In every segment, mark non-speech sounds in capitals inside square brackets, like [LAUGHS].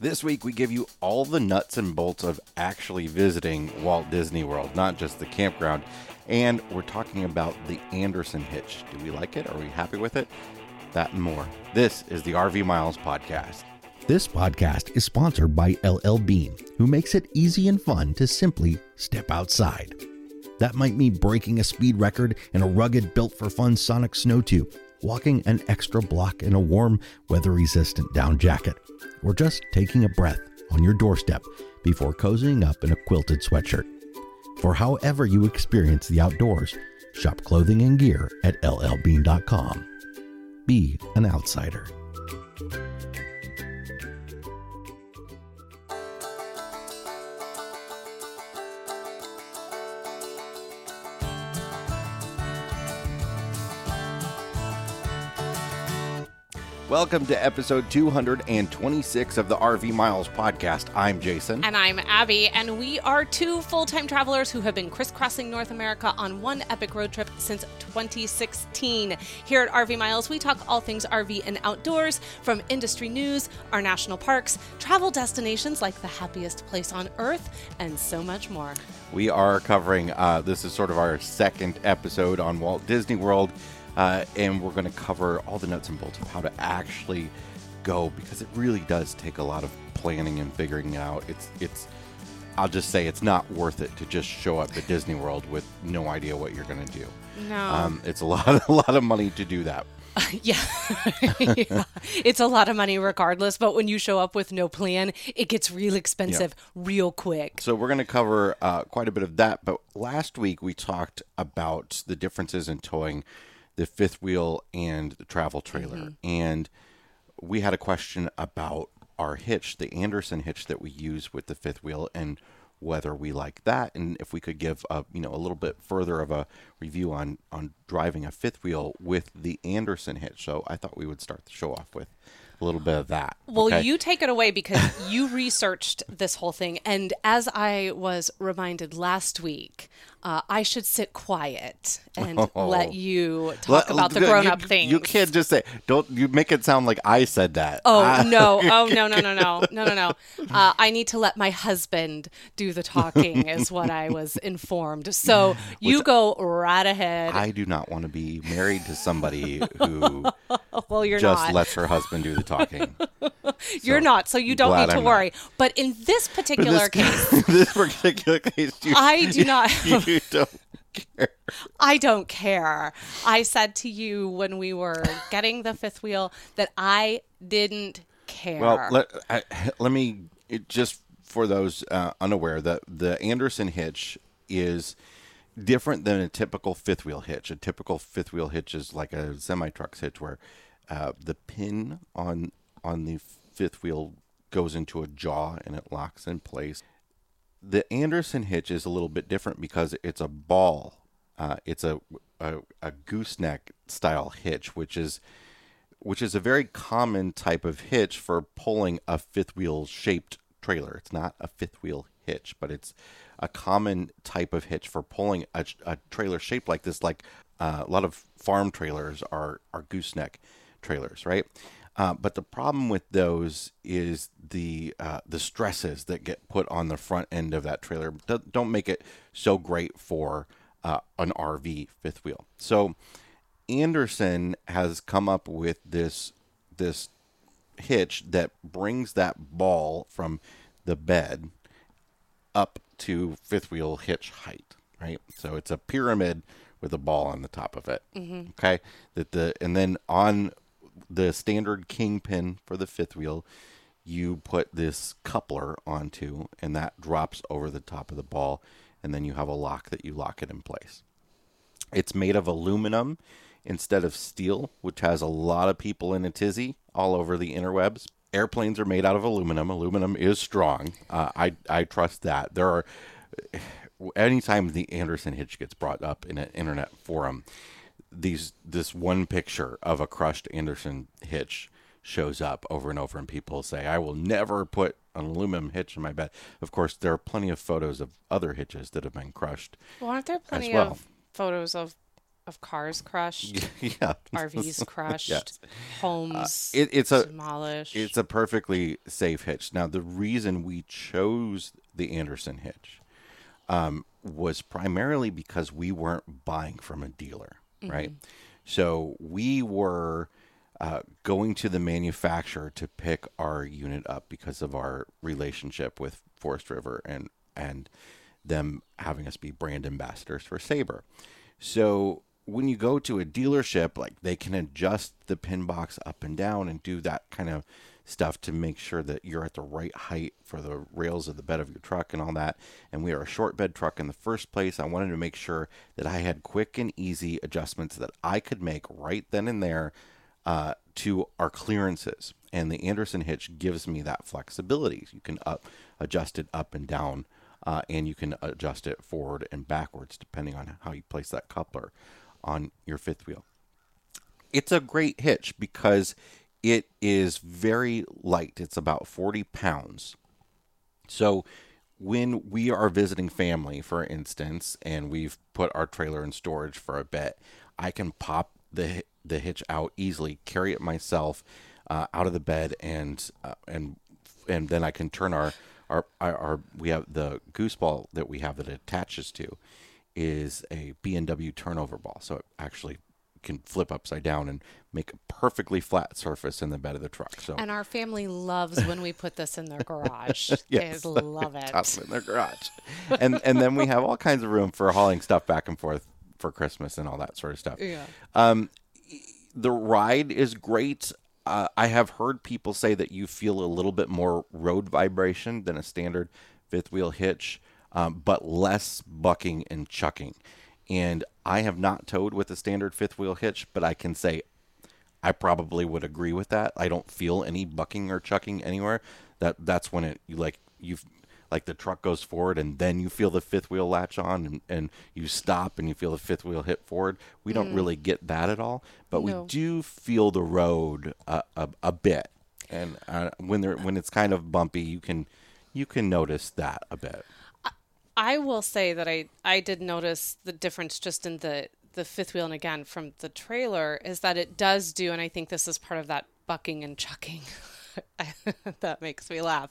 This week, we give you all the nuts and bolts of actually visiting Walt Disney World, not just the campground. And we're talking about the Anderson Hitch. Do we like it? Are we happy with it? That and more. This is the RV Miles Podcast. This podcast is sponsored by LL Bean, who makes it easy and fun to simply step outside. That might mean breaking a speed record in a rugged, built for fun Sonic snow tube, walking an extra block in a warm, weather resistant down jacket, or just taking a breath on your doorstep before cozying up in a quilted sweatshirt. For however you experience the outdoors, shop clothing and gear at llbean.com. Be an outsider. Welcome to episode 226 of the RV Miles Podcast. I'm Jason. And I'm Abby, and we are two full time travelers who have been crisscrossing North America on one epic road trip since 2016. Here at RV Miles, we talk all things RV and outdoors, from industry news, our national parks, travel destinations like the happiest place on earth, and so much more. We are covering, uh, this is sort of our second episode on Walt Disney World. Uh, and we're going to cover all the nuts and bolts of how to actually go because it really does take a lot of planning and figuring it out. It's it's I'll just say it's not worth it to just show up at Disney World with no idea what you're going to do. No, um, it's a lot [LAUGHS] a lot of money to do that. [LAUGHS] yeah. yeah. it's a lot of money regardless. But when you show up with no plan, it gets real expensive yeah. real quick. So we're going to cover uh, quite a bit of that. But last week we talked about the differences in towing the fifth wheel and the travel trailer. Mm-hmm. And we had a question about our hitch, the Anderson hitch that we use with the fifth wheel, and whether we like that, and if we could give a you know a little bit further of a review on on driving a fifth wheel with the Anderson hitch. So I thought we would start the show off with a little bit of that. Well, okay? you take it away because you [LAUGHS] researched this whole thing. And as I was reminded last week, uh, I should sit quiet and [LAUGHS] oh. let you talk about the grown up things. You can't just say, don't you make it sound like I said that. Oh, I, [LAUGHS] no. Oh, no, no, no, no. No, no, no. Uh, I need to let my husband do the talking, is [LAUGHS] what I was informed. So you Which, go right ahead. I do not want to be married to somebody who well, you're just not. lets her husband do the talking. you're not, so you don't need to I'm worry. Not. But in this particular this, case, this particular case, you, I do not. you don't care. I don't care. I said to you when we were getting the fifth wheel that I didn't care. Well, let, I, let me it, just for those uh, unaware that the Anderson hitch is different than a typical fifth wheel hitch. A typical fifth wheel hitch is like a semi truck's hitch where uh, the pin on on the fifth wheel goes into a jaw and it locks in place. The Anderson hitch is a little bit different because it's a ball. Uh, it's a, a, a gooseneck style hitch, which is which is a very common type of hitch for pulling a fifth wheel shaped trailer. It's not a fifth wheel hitch, but it's a common type of hitch for pulling a, a trailer shaped like this. Like uh, a lot of farm trailers are are gooseneck trailers, right? Uh, but the problem with those is the uh, the stresses that get put on the front end of that trailer don't make it so great for uh, an RV fifth wheel. So Anderson has come up with this this hitch that brings that ball from the bed up to fifth wheel hitch height, right? So it's a pyramid with a ball on the top of it. Mm-hmm. Okay, that the and then on the standard kingpin for the fifth wheel, you put this coupler onto, and that drops over the top of the ball, and then you have a lock that you lock it in place. It's made of aluminum instead of steel, which has a lot of people in a tizzy all over the interwebs. Airplanes are made out of aluminum. Aluminum is strong. Uh, I I trust that. There are [SIGHS] anytime the Anderson hitch gets brought up in an internet forum, these this one picture of a crushed Anderson hitch shows up over and over, and people say, "I will never put an aluminum hitch in my bed." Of course, there are plenty of photos of other hitches that have been crushed. Well, aren't there plenty well. of photos of of cars crushed, [LAUGHS] yeah. RVs [LAUGHS] crushed, Yes. homes It, it's a demolished. it's a perfectly safe hitch. Now, the reason we chose the Anderson hitch um, was primarily because we weren't buying from a dealer, right? So we were uh, going to the manufacturer to pick our unit up because of our relationship with Forest River and and them having us be brand ambassadors for Sabre. So when you go to a dealership, like they can adjust the pin box up and down and do that kind of stuff to make sure that you're at the right height for the rails of the bed of your truck and all that. And we are a short bed truck in the first place. I wanted to make sure that I had quick and easy adjustments that I could make right then and there uh, to our clearances. And the Anderson hitch gives me that flexibility. You can up adjust it up and down, uh, and you can adjust it forward and backwards depending on how you place that coupler on your fifth wheel. It's a great hitch because it is very light. It's about 40 pounds. So when we are visiting family, for instance, and we've put our trailer in storage for a bit, I can pop the the hitch out easily, carry it myself uh, out of the bed, and uh, and and then I can turn our, our our our we have the goose ball that we have that it attaches to is a B&W turnover ball, so it actually can flip upside down and make a perfectly flat surface in the bed of the truck. So and our family loves when we put this in their [LAUGHS] garage. Yes. They love it. toss them in their garage. and and then we have all kinds of room for hauling stuff back and forth for Christmas and all that sort of stuff. Yeah. Um, the ride is great. Uh, I have heard people say that you feel a little bit more road vibration than a standard fifth wheel hitch, um, but less bucking and chucking. And I have not towed with a standard fifth wheel hitch, but I can say I probably would agree with that. I don't feel any bucking or chucking anywhere. That that's when it you like you've like the truck goes forward and then you feel the fifth wheel latch on and, and you stop and you feel the fifth wheel hit forward. We don't really get that at all, but No. we do feel the road a, a, a bit. And uh, when there when it's kind of bumpy, you can you can notice that a bit. I will say that I I did notice the difference just in the the fifth wheel and again from the trailer is that it does do and I think this is part of that bucking and chucking [LAUGHS] that makes me laugh.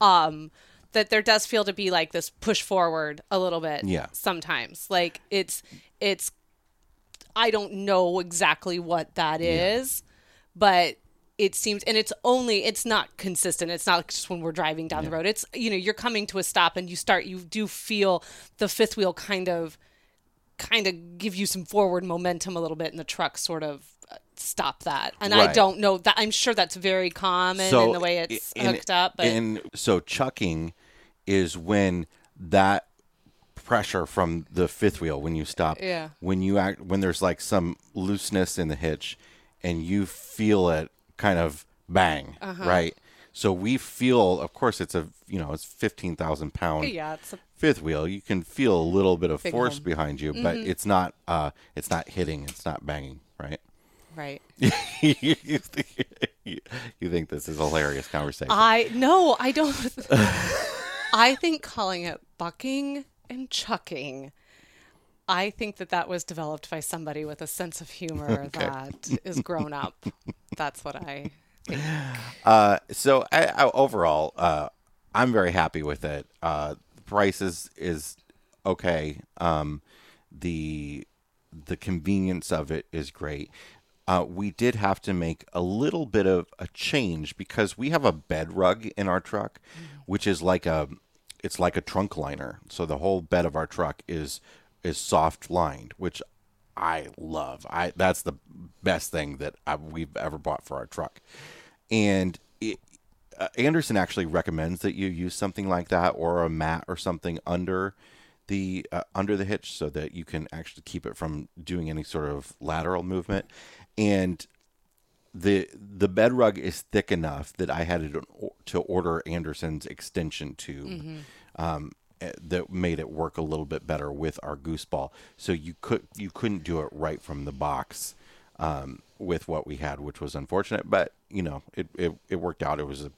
Um that there does feel to be like this push forward a little bit Yeah. sometimes. Like it's it's I don't know exactly what that is, but it seems and it's only it's not consistent. It's not just when we're driving down the road. It's you know, you're coming to a stop and you start you do feel the fifth wheel kind of kind of give you some forward momentum a little bit and the truck sort of uh, stop that. And I don't know that I'm sure that's very common in the way it's and- hooked up, but and so chucking is when that pressure from the fifth wheel when you stop Yeah. when you act when there's like some looseness in the hitch and you feel it kind of bang Uh-huh. right so we feel of course it's a you know it's 15,000 pound yeah, it's a fifth wheel you can feel a little bit of force home. Mm-hmm. behind you but it's not uh it's not hitting it's not banging right right. [LAUGHS] you, think, you think this is a hilarious conversation I no, I don't. [LAUGHS] I think calling it bucking and chucking. I think that that was developed by somebody with a sense of humor [LAUGHS] that is grown up. That's what I think. Uh, so I, I, overall, uh, I'm very happy with it. Uh, the price is is okay. Um, the the convenience of it is great. Uh, we did have to make a little bit of a change because we have a bed rug in our truck, which is like a it's like a trunk liner. So the whole bed of our truck is is soft lined, which I love. I that's the best thing that I, we've ever bought for our truck. And it, uh, Anderson actually recommends that you use something like that or a mat or something under the uh, under the hitch so that you can actually keep it from doing any sort of lateral movement. And the the bed rug is thick enough that I had to, to order Anderson's extension tube um, eh, that made it work a little bit better with our goose ball. So you could you couldn't do it right from the box um, with what we had, which was unfortunate. But you know it it, it worked out. It was a,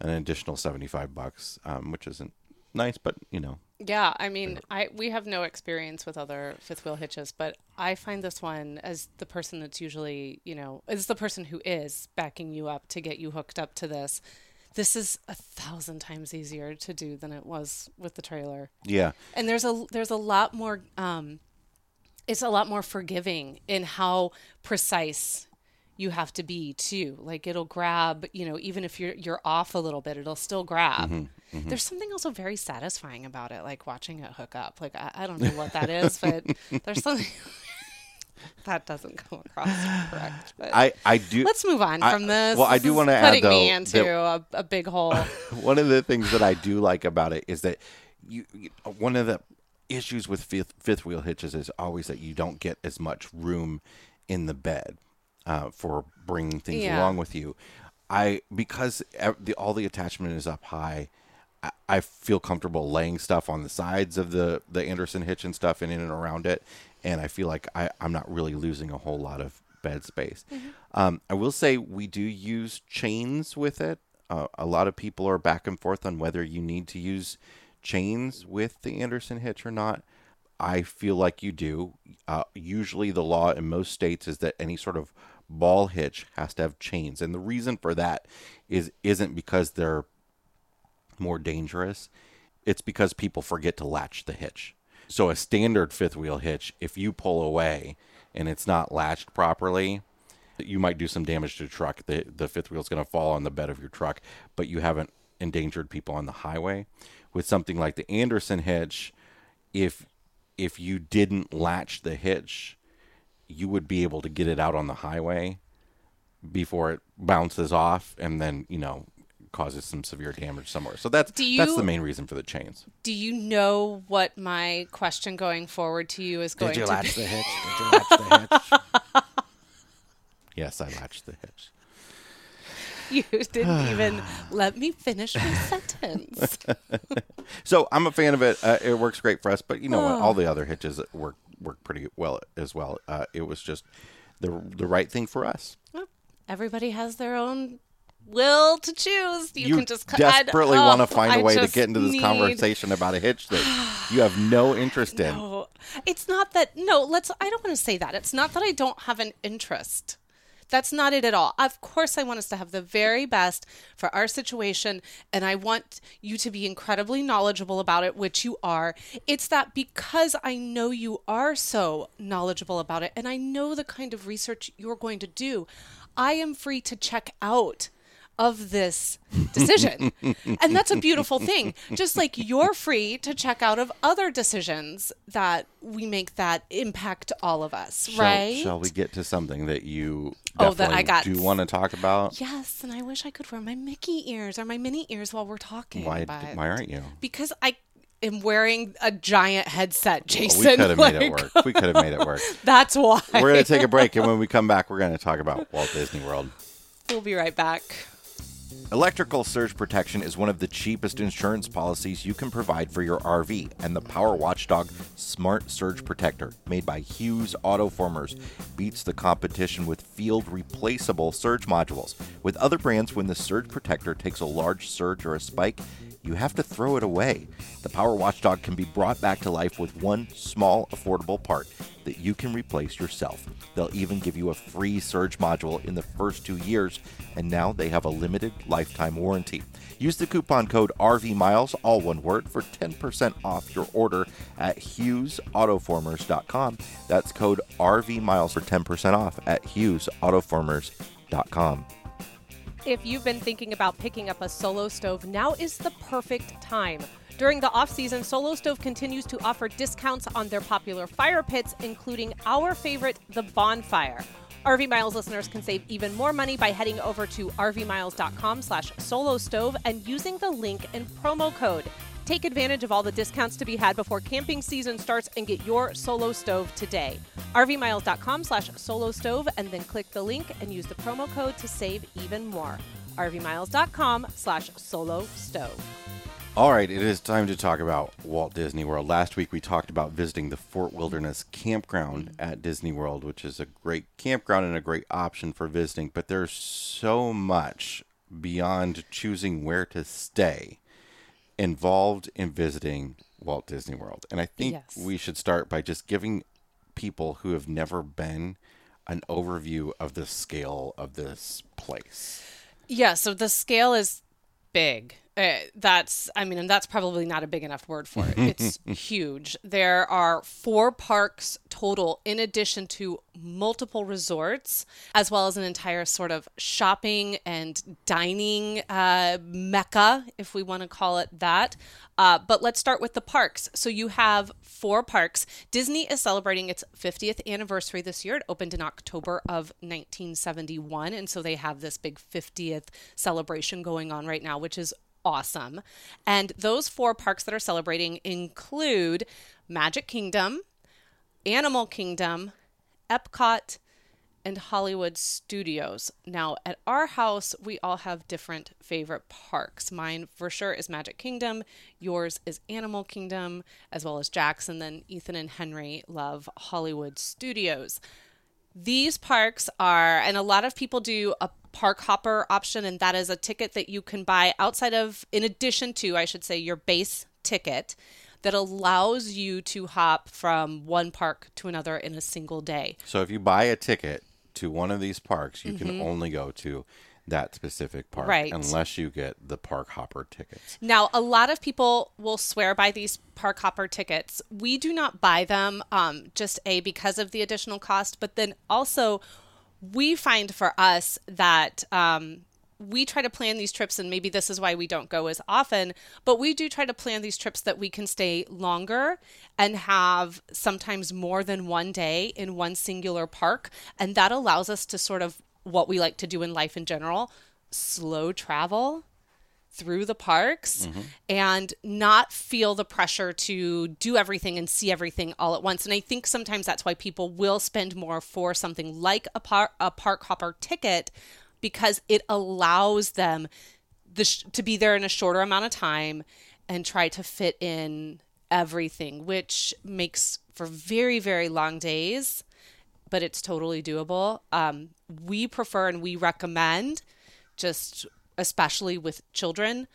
an additional seventy five bucks, um, which isn't nice, but you know Yeah, I mean, I we have no experience with other fifth wheel hitches, but I find this one as the person that's usually, you know, is the person who is backing you up to get you hooked up to this. This is a thousand times easier to do than it was with the trailer. Yeah. And there's a there's a lot more um it's a lot more forgiving in how precise you have to be too. Like it'll grab, you know, even if you're you're off a little bit, it'll still grab. Mm-hmm, There's something also very satisfying about it, like watching it hook up. Like I, I don't know what that is, but [LAUGHS] there's something [LAUGHS] that doesn't come across correct. But I, I do. let's move on I- from this. well, I do wanna add, putting me into a, a big hole. [LAUGHS] one of the things that I do like about it is that you, you one of the issues with fifth, fifth wheel hitches is always that you don't get as much room in the bed uh, for bringing things Yeah. along with you. I because the, all the attachment is up high. I, I feel comfortable laying stuff on the sides of the the Anderson hitch and stuff and in and around it, and I feel like I, I'm not really losing a whole lot of bed space. Um, I will say we do use chains with it. Uh, a lot of people are back and forth on whether you need to use chains with the Anderson hitch or not. I feel like you do. Uh, usually, the law in most states is that any sort of ball hitch has to have chains, and the reason for that is isn't because they're more dangerous. It's because people forget to latch the hitch. So a standard fifth wheel hitch, if you pull away and it's not latched properly, you might do some damage to the truck. The the fifth wheel's going to fall on the bed of your truck, but you haven't endangered people on the highway. With something like the Anderson hitch, if if you didn't latch the hitch, you would be able to get it out on the highway before it bounces off and then, you know, causes some severe damage somewhere. So that's Do that's the main reason for the chains. Do you know what my question going forward to you is going Did you to latch the hitch? [LAUGHS] Did you latch the hitch? yes, I latched the hitch. You didn't even let me finish my sentence. [LAUGHS] So I'm a fan of it. Uh, it works great for us, but you know what? Oh. All the other hitches work work pretty well as well. Uh, it was just the the right thing for us. Everybody has their own will to choose. You, You, can just cut- I- desperately oh, want to find a I way to get into this need- conversation about a hitch that you have no [SIGHS] interest in. No, it's not that. No, let's. I don't want to say that. It's not that I don't have an interest. That's not it at all. Of course, I want us to have the very best for our situation, and I want you to be incredibly knowledgeable about it, which you are. It's that because I know you are so knowledgeable about it, and I know the kind of research you're going to do, I am free to check out of this decision. and that's a beautiful thing. Just like you're free to check out of other decisions that we make that impact all of us, Shall, right? shall we get to something that you Oh, that I got- do you want to talk about? Yes, and I wish I could wear my Mickey ears or my Minnie ears while we're talking. Why why aren't you? Because I am wearing a giant headset, Well, Jason. we could have made it work. We could have made it work. That's why. We're going to take a break, and when we come back, we're going to talk about Walt Disney World. We'll be right back. Electrical surge protection is one of the cheapest insurance policies you can provide for your RV, and the Power Watchdog Smart Surge Protector, made by Hughes Autoformers, beats the competition with field replaceable surge modules. With other brands, when the surge protector takes a large surge or a spike, you have to throw it away. The Power Watchdog can be brought back to life with one small, affordable part that you can replace yourself. They'll even give you a free surge module in the first two years, and now they have a limited lifetime warranty. Use the coupon code RVMiles, all one word, for 10% off your order at HughesAutoformers.com. That's code RVMiles for 10% off at HughesAutoformers.com. If you've been thinking about picking up a solo stove, now is the perfect time. During the off season, Solo Stove continues to offer discounts on their popular fire pits, including our favorite, the Bonfire. RV Miles listeners can save even more money by heading over to rvmiles.com slash solo stove and using the link and promo code. Take advantage of all the discounts to be had before camping season starts and get your solo stove today. rvmiles.com slash solo stove and then click the link and use the promo code to save even more. rvmiles.com slash solo stove. All right, it is time to talk about Walt Disney World. Last week we talked about visiting the Fort Wilderness Campground at Disney World, which is a great campground and a great option for visiting, but there's so much beyond choosing where to stay involved in visiting Walt Disney World. And I think Yes. we should start by just giving people who have never been an overview of the scale of this place. Yeah, so the scale is big. Uh, that's, I mean, and that's probably not a big enough word for it. It's [LAUGHS] huge. There are four parks total, in addition to multiple resorts, as well as an entire sort of shopping and dining uh, mecca, if we want to call it that. Uh, but let's start with the parks. So you have four parks. Disney is celebrating its 50th anniversary this year. It opened in October of 1971. And so they have this big 50th celebration going on right now, which is awesome. And those four parks that are celebrating include Magic Kingdom, Animal Kingdom, Epcot, and Hollywood Studios. Now, at our house, we all have different favorite parks. Mine for sure is Magic Kingdom, yours is Animal Kingdom, as well as Jackson. Then Ethan and Henry love Hollywood Studios. These parks are, and a lot of people do a park hopper option, and that is a ticket that you can buy outside of, in addition to, I should say, your base ticket that allows you to hop from one park to another in a single day. So if you buy a ticket to one of these parks, you can mm-hmm. only go to that specific park Right. unless you get the park hopper tickets. Now, a lot of people will swear by these park hopper tickets. We do not buy them, um, just a because of the additional cost, but then also we find for us that um, we try to plan these trips, and maybe this is why we don't go as often, but we do try to plan these trips that we can stay longer and have sometimes more than one day in one singular park. And that allows us to sort of what we like to do in life in general slow travel through the parks mm-hmm. and not feel the pressure to do everything and see everything all at once. And I think sometimes that's why people will spend more for something like a, par- a park hopper ticket because it allows them the sh- to be there in a shorter amount of time and try to fit in everything, which makes for very, very long days, but it's totally doable. Um, we prefer and we recommend just especially with children,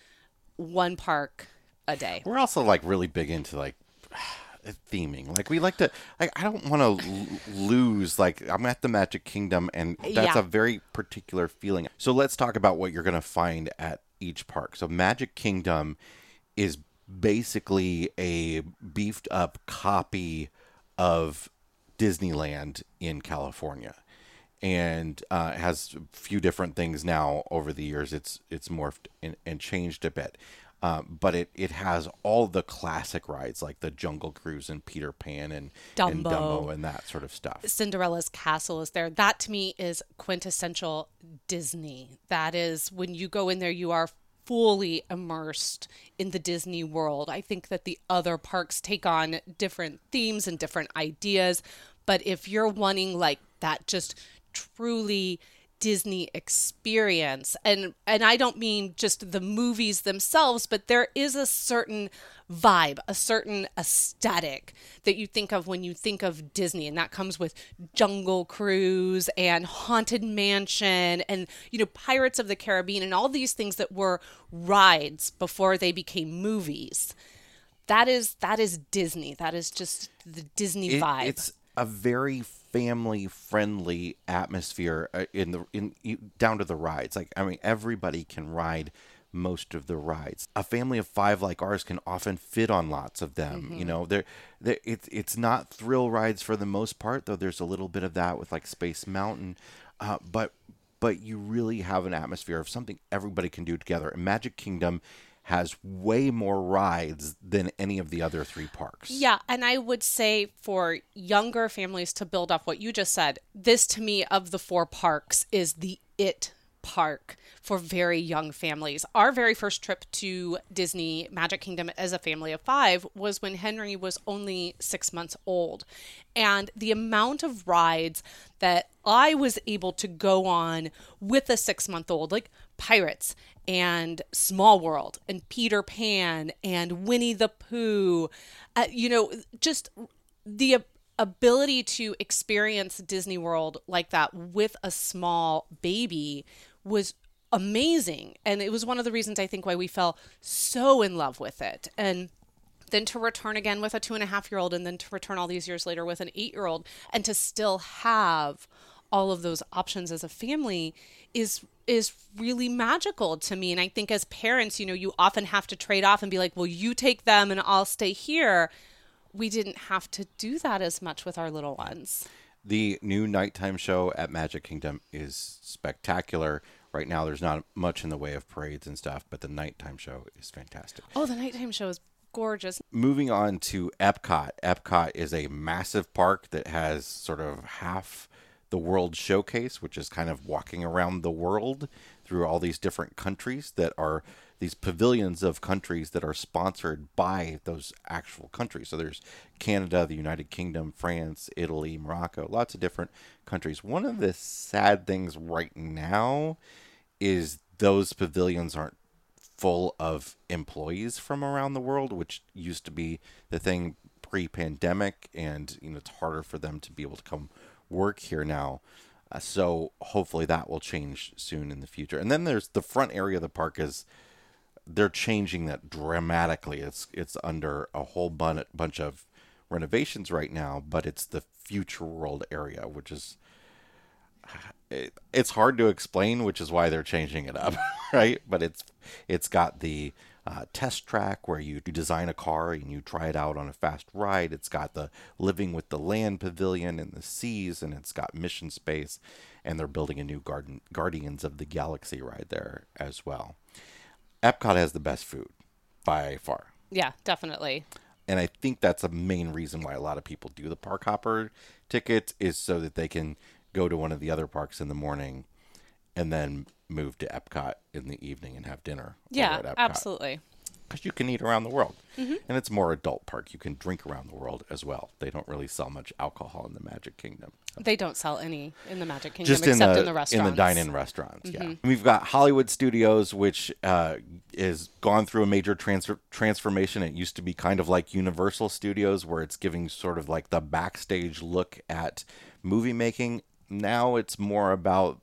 one park a day. We're also like really big into like [SIGHS] theming. Like we like to. Like I don't want to l- lose. Like I'm at the Magic Kingdom, and that's Yeah. a very particular feeling. So let's talk about what you're going to find at each park. So Magic Kingdom is basically a beefed up copy of Disneyland in California. And uh, has a few different things now over the years. It's it's morphed and, and changed a bit, um, but it, it has all the classic rides like the Jungle Cruise and Peter Pan and and Dumbo. Dumbo and that sort of stuff. Cinderella's castle is there. That to me is quintessential Disney. That is when you go in there, you are fully immersed in the Disney world. I think that the other parks take on different themes and different ideas. But if you're wanting like that just truly Disney experience. And and I don't mean just the movies themselves but there is a certain vibe a certain aesthetic that you think of when you think of Disney. And that comes with Jungle Cruise and Haunted Mansion and you know Pirates of the Caribbean and all these things that were rides before they became movies. That is that is Disney. That is just the Disney It- vibe. It's a very family friendly atmosphere uh, in the in down to the rides. Like I mean, everybody can ride most of the rides. A family of five like ours can often fit on lots of them. You know, they're, they're it's it's not thrill rides for the most part, though. There's a little bit of that with like Space Mountain, uh, but but you really have an atmosphere of something everybody can do together. And Magic Kingdom has way more rides than any of the other three parks. Yeah, and I would say for younger families to build off what you just said, this to me of the four parks is the it park for very young families. Our very first trip to Disney Magic Kingdom as a family of 5 was when Henry was only 6 months old. And the amount of rides that I was able to go on with a 6-month-old like Pirates and Small World and Peter Pan and Winnie the Pooh. Uh, you know, just the ab- ability to experience Disney World like that with a small baby was amazing. And it was one of the reasons I think why we fell so in love with it. And then to return again with a two and a half year old, and then to return all these years later with an eight year old, and to still have all of those options as a family is is really magical to me and i think as parents you know you often have to trade off and be like well you take them and i'll stay here we didn't have to do that as much with our little ones The new nighttime show at Magic Kingdom is spectacular. Right now, there's not much in the way of parades and stuff, but the nighttime show is fantastic. oh the nighttime show is gorgeous Moving on to Epcot. Epcot is a massive park that has sort of half the World Showcase, which is kind of walking around the world through all these different countries that are these pavilions of countries that are sponsored by those actual countries. So there's Canada, the United Kingdom, France, Italy, Morocco, lots of different countries. One of the sad things right now is those pavilions aren't full of employees from around the world, which used to be the thing pre-pandemic, and you know it's harder for them to be able to come work here now. Uh, so hopefully that will change soon in the future. And then there's the front area of the park is they're changing that dramatically. It's it's under a whole bun- bunch of renovations right now, but it's the future world area, which is it, it's hard to explain, which is why they're changing it up, [LAUGHS] right? But it's it's got the uh, test track where you design a car and you try it out on a fast ride. It's got the living with the land pavilion and the seas, and it's got mission space, and they're building a new garden Guardians of the Galaxy ride there as well. Epcot has the best food by far. yeah definitely And I think that's a main reason why a lot of people do the park hopper ticket is so that they can go to one of the other parks in the morning and then move to Epcot in the evening and have dinner. yeah at Epcot. absolutely Because you can eat around the world. And it's more adult park. You can drink around the world as well. They don't really sell much alcohol in the Magic Kingdom. they don't sell any in the magic kingdom Just in except the, in the restaurants in the dine-in restaurants. Yeah, we've got Hollywood Studios, which uh, is gone through a major transfer transformation. It used to be kind of like Universal Studios, where it's giving sort of like the backstage look at movie making. Now it's more about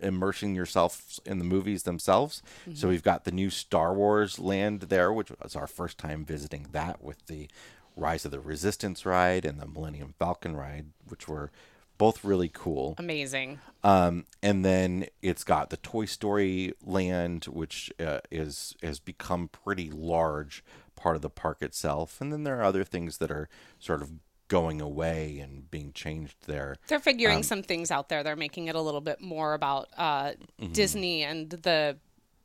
immersing yourself in the movies themselves. So we've got the new Star Wars land there, which was our first time visiting that with the Rise of the Resistance ride and the Millennium Falcon ride, which were both really cool. amazing Um, and then it's got the Toy Story land, which uh, is has become pretty large part of the park itself. And then there are other things that are sort of going away and being changed there. They're figuring some things out there. They're making it a little bit more about uh, Disney and the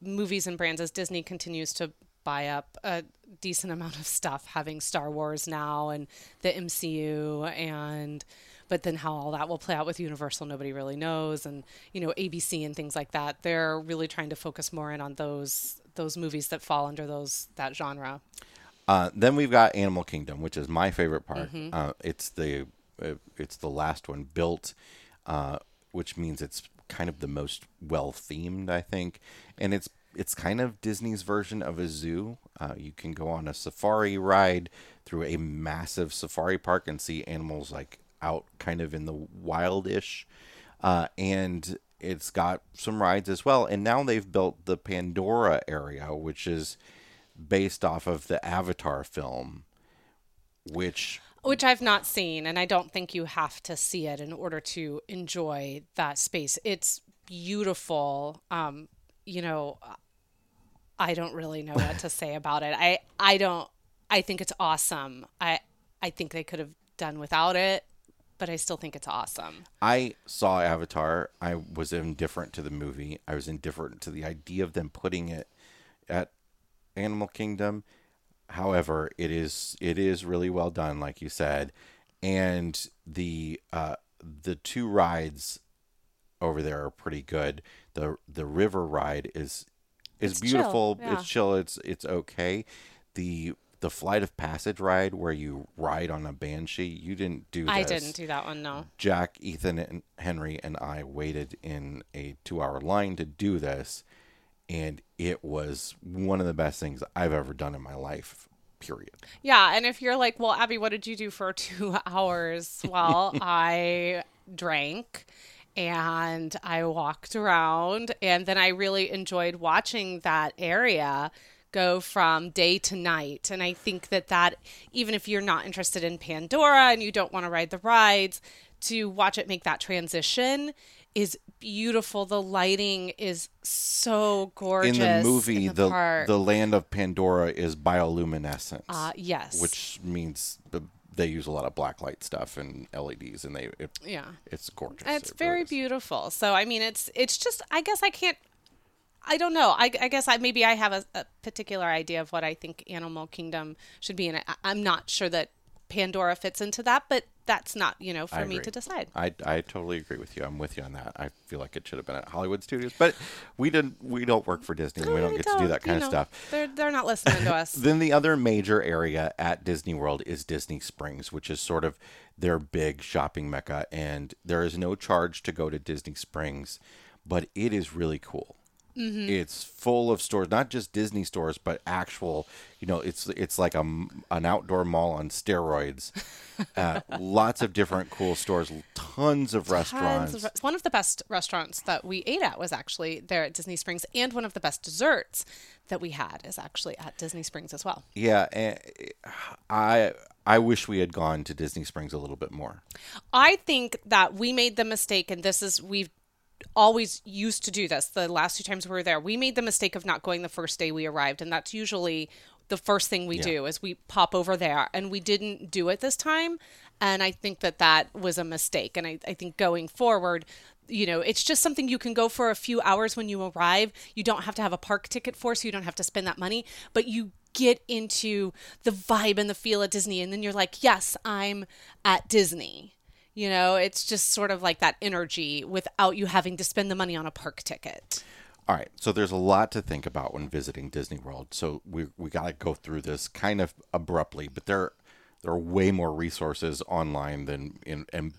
movies and brands as Disney continues to buy up a decent amount of stuff, having Star Wars now and the MCU and but then how all that will play out with Universal nobody really knows and you know ABC and things like that. They're really trying to focus more in on those those movies that fall under those that genre. Uh, then we've got Animal Kingdom, which is my favorite park. Uh, it's the uh, it's the last one built, uh, which means it's kind of the most well themed, I think, and it's it's kind of Disney's version of a zoo. Uh, you can go on a safari ride through a massive safari park and see animals like out kind of in the wildish, uh, and it's got some rides as well. And now they've built the Pandora area, which is based off of the Avatar film, which which I've not seen, and I don't think you have to see it in order to enjoy that space. It's beautiful. Um, you know, I don't really know what to [LAUGHS] say about it. I I don't. I think it's awesome. I I think they could have done without it, but I still think it's awesome. I saw Avatar. I was indifferent to the movie. I was indifferent to the idea of them putting it at Animal Kingdom. However, it is it is really well done, like you said, and the uh, the two rides over there are pretty good. the The river ride is is It's chill, beautiful. yeah. It's chill. It's it's okay. The the flight of passage ride where you ride on a banshee. You didn't do. This. I didn't do that one. No. Jack, Ethan, and Henry and I waited in a two-hour line to do this, and it was one of the best things I've ever done in my life. Period. Yeah, and if you're like, well, Abby, what did you do for [LAUGHS] two hours? Well, [LAUGHS] I drank and I walked around, and then I really enjoyed watching that area go from day to night. And I think that that, even if you're not interested in Pandora and you don't want to ride the rides, to watch it make that transition is beautiful. The lighting is so gorgeous. In the movie, in the the, the, land of Pandora is bioluminescence. Uh, yes. Which means the, they use a lot of black light stuff and LEDs, and they it, yeah. it's gorgeous. It's It very really beautiful. So I mean, it's it's just I guess I can't. I don't know. I, I guess I maybe I have a, a particular idea of what I think Animal Kingdom should be, and I, I'm not sure that Pandora fits into that. But that's not you know for me to decide. I, I totally agree with you. I'm with you on that. I feel like it should have been at Hollywood Studios, but we didn't. We don't work for Disney. we don't get to do that kind of know, stuff. They're they're not listening to us. [LAUGHS] Then the other major area at Disney World is Disney Springs, which is sort of their big shopping mecca. And there is no charge to go to Disney Springs, but it is really cool. Mm-hmm. It's full of stores, not just Disney stores, but actual. You know, it's it's like a an outdoor mall on steroids. [LAUGHS] Uh, lots of different cool stores, tons of restaurants. Of re- one of the best restaurants that we ate at was actually there at Disney Springs, and one of the best desserts that we had is actually at Disney Springs as well. Yeah, and I I wish we had gone to Disney Springs a little bit more. I think that we made the mistake, and this is we've always used to do this. The last two times we were there, we made the mistake of not going the first day we arrived, and that's usually the first thing we do is we pop over there, and we didn't do it this time. And I think that that was a mistake. And I, I think going forward, you know, it's just something you can go for a few hours when you arrive. You don't have to have a park ticket for, so you don't have to spend that money, but you get into the vibe and the feel at Disney, and then you're like, yes, I'm at Disney. You know, it's just sort of like that energy without you having to spend the money on a park ticket. All right, so there's a lot to think about when visiting Disney World. So we we got to go through this kind of abruptly, but there there are way more resources online than in and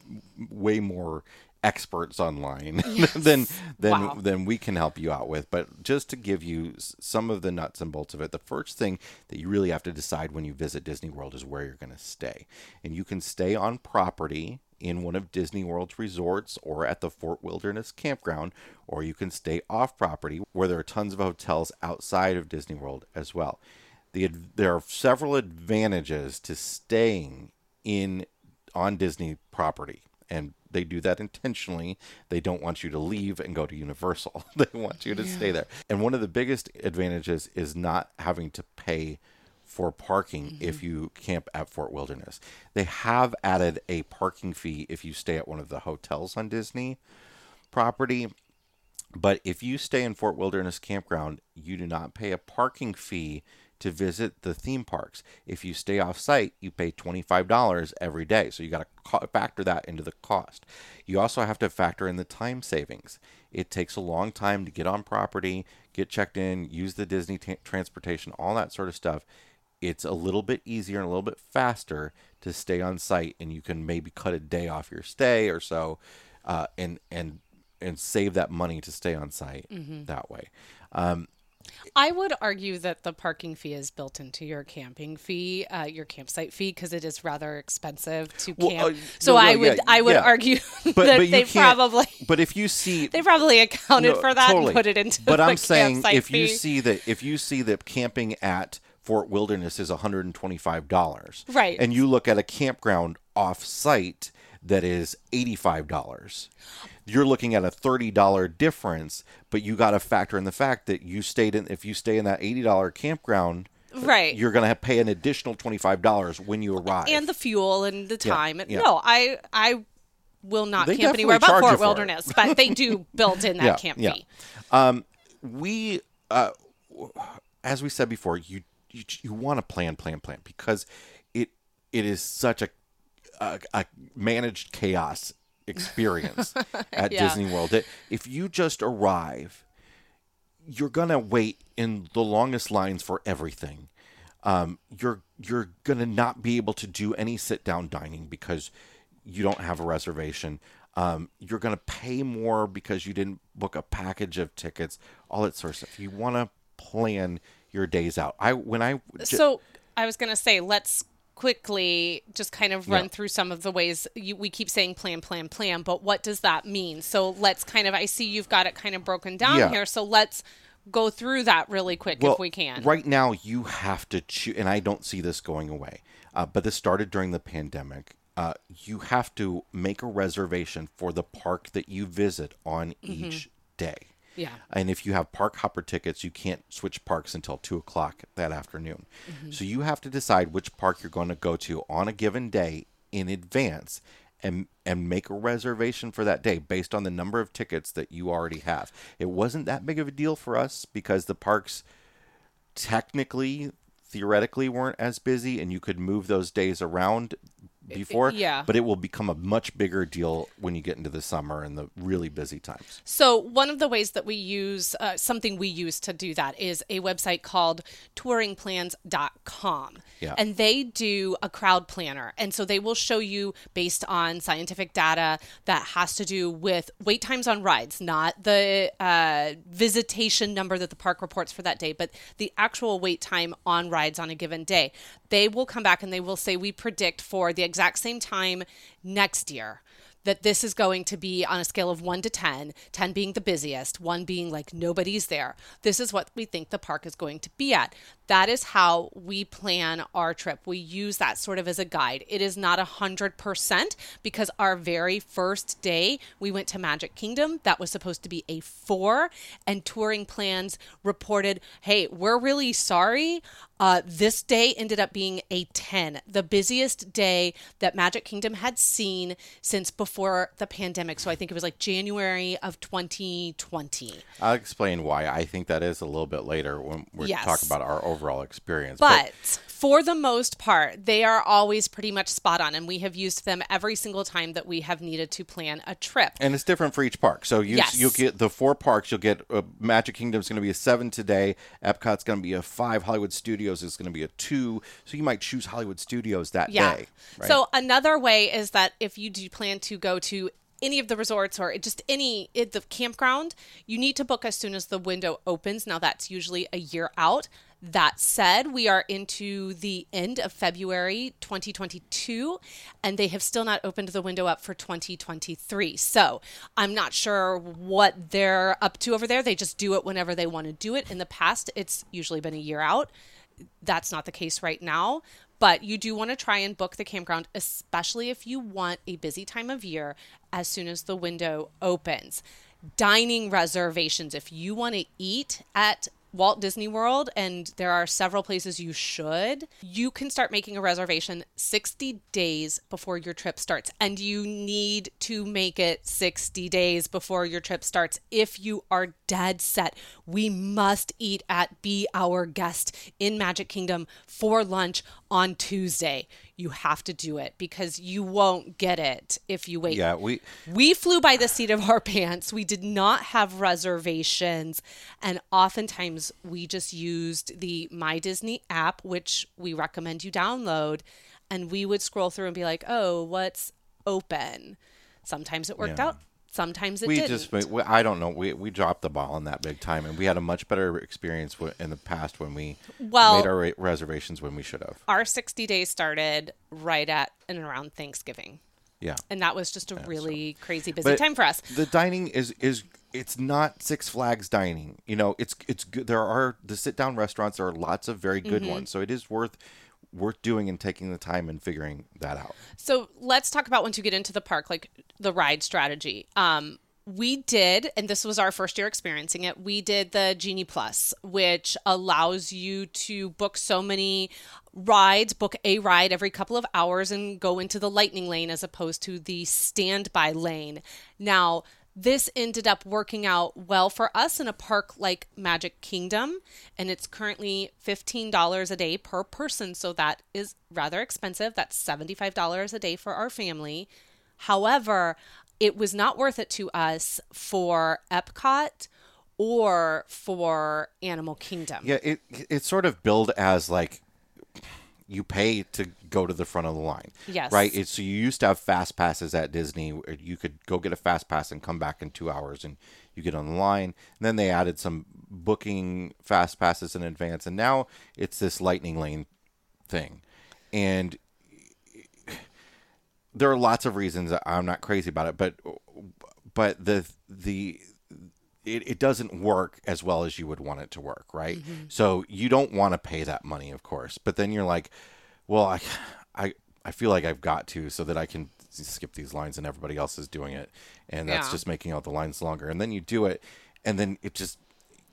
way more experts online [LAUGHS] than than Wow. than we can help you out with. But just to give you some of the nuts and bolts of it, the first thing that you really have to decide when you visit Disney World is where you're going to stay. And you can stay on property in one of Disney World's resorts or at the Fort Wilderness campground, or you can stay off property where there are tons of hotels outside of Disney World as well. The, there are several advantages to staying in on Disney property, and they do that intentionally. They don't want you to leave and go to Universal. [LAUGHS] they want you to stay there. And one of the biggest advantages is not having to pay for parking if mm-hmm. you camp at Fort Wilderness. They have added a parking fee if you stay at one of the hotels on Disney property. But if you stay in Fort Wilderness Campground, you do not pay a parking fee to visit the theme parks. If you stay off site, you pay $25 every day. So you got to factor that into the cost. You also have to factor in the time savings. It takes a long time to get on property, get checked in, use the Disney ta transportation, all that sort of stuff. It's a little bit easier and a little bit faster to stay on site, and you can maybe cut a day off your stay or so, uh, and and and save that money to stay on site that way. I would argue that the parking fee is built into your camping fee, uh, your campsite fee, because it is rather expensive to Well, camp. uh, so no, no, I would, yeah, I would yeah. argue [LAUGHS] But that but they probably, But if you see [LAUGHS] they probably accounted No, for that totally. and put it into. But [LAUGHS] the I'm saying if you see that if you see that camping at Fort Wilderness is $125, Right. and you look at a campground off site that is $85, you're looking at a $30 difference, but you got to factor in the fact that you stayed in if you stay in that $80 campground, Right. you're going to pay an additional $25 when you arrive. and the fuel and the time. yeah. No, I I will not They camp anywhere but Fort for. Wilderness, but they do [LAUGHS] build in that Yeah, camp yeah. fee. we uh, as we said before you you, you want to plan plan plan because it it is such a a, a managed chaos experience [LAUGHS] at Yeah. Disney World if you just arrive you're gonna wait in the longest lines for everything um, you're you're gonna not be able to do any sit down dining because you don't have a reservation. Um, you're gonna pay more because you didn't book a package of tickets. All that sort of stuff. You want to plan your days out. I when I j- So I was going to say, let's quickly just kind of run Yeah. through some of the ways you, we keep saying plan, plan, plan, but what does that mean? So let's kind of, I see you've got it kind of broken down Yeah. here. So let's go through that really quick if we can. Right now, you have to choose, and I don't see this going away. Uh, but this started during the pandemic. Uh, you have to make a reservation for the park that you visit on each day. Yeah. And if you have park hopper tickets, you can't switch parks until two o'clock that afternoon. Mm-hmm. So you have to decide which park you're going to go to on a given day in advance and and make a reservation for that day based on the number of tickets that you already have. It wasn't that big of a deal for us because the parks technically theoretically weren't as busy and you could move those days around before yeah. but it will become a much bigger deal when you get into the summer and the really busy times So, one of the ways that we use, uh, something we use to do that is a website called touringplans.com. Yeah. And they do a crowd planner. And so they will show you based on scientific data that has to do with wait times on rides, not the uh, visitation number that the park reports for that day, but the actual wait time on rides on a given day. They will come back and they will say, We predict for the exact same time next year that this is going to be on a scale of 1 to 10, 10 being the busiest, 1 being like nobody's there. This is what we think the park is going to be at. That is how we plan our trip. We use that sort of as a guide. It is not 100% because our very first day we went to Magic Kingdom. That was supposed to be a 4 and touring plans reported, "Hey, we're really sorry. Uh, this day ended up being a 10, the busiest day that Magic Kingdom had seen since before the pandemic. So I think it was like January of 2020. i'll explain why i think that is a little bit later when we Yes. talk about our overall experience But for the most part, they are always pretty much spot on, and we have used them every single time that we have needed to plan a trip. and it's different for each park. So you Yes. you'll get the four parks. You'll get uh, Magic Kingdom's going to be a seven today. Epcot's going to be a five. Hollywood Studios is going to be a two. So you might choose Hollywood Studios that Yeah. day. Right? So another way is that if you do plan to go to any of the resorts or just any the campground, you need to book as soon as the window opens. Now that's usually a year out. That said, we are into the end of February 2022 and they have still not opened the window up for 2023. So, I'm not sure what they're up to over there. They just do it whenever they want to do it. In the past, it's usually been a year out that's not the case right now. But you do want to try and book the campground, especially if you want a busy time of year as soon as the window opens. Dining reservations, if you want to eat at Walt Disney World, and there are several places you should, you can start making a reservation 60 days before your trip starts. And you need to make it 60 days before your trip starts if you are dead set. We must eat at Be Our Guest in Magic Kingdom for lunch on Tuesday. You have to do it because you won't get it if you wait yeah, we we flew by the seat of our [LAUGHS] pants. We did not have reservations. And oftentimes we just used the My Disney app, which we recommend you download. And we would scroll through and be like, oh, what's open? Sometimes it worked Yeah. out. Sometimes it we didn't. just we, I don't know. We we dropped the ball on that big time, and we had a much better experience in the past when we Well- made our reservations when we should have. Our 60 days started right at and around Thanksgiving. Yeah. And that was just a really crazy busy But time for us. The dining is is it's not Six Flags dining. You know, it's it's good. There are the sit down restaurants. There are lots of very good Mm-hmm. ones. So it is worth worth doing and taking the time and figuring that out. So let's talk about once you get into the park, like the ride strategy. Um, we did, and this was our first year experiencing it. We did the Genie Plus, which allows you to book so many rides, book a ride every couple of hours, and go into the lightning lane as opposed to the standby lane. Now, this ended up working out well for us in a park like Magic Kingdom, and it's currently $15 a day per person. So that is rather expensive. That's $75 a day for our family. However, it was not worth it to us for Epcot or for Animal Kingdom. Yeah, it it's sort of billed as like you pay to go to the front of the line. Yes. Right. It's, so you used to have fast passes at Disney. You could go get a fast pass and come back in two hours, and you get on the line. And then they added some booking fast passes in advance, and now it's this lightning lane thing. And there are lots of reasons I'm not crazy about it, but but the the it, it doesn't work as well as you would want it to work, right? Mm-hmm. So you don't want to pay that money, of course. But then you're like, well, I, I, I feel like I've got to so that I can skip these lines and everybody else is doing it, and that's Yeah. just making all the lines longer. And then you do it, and then it just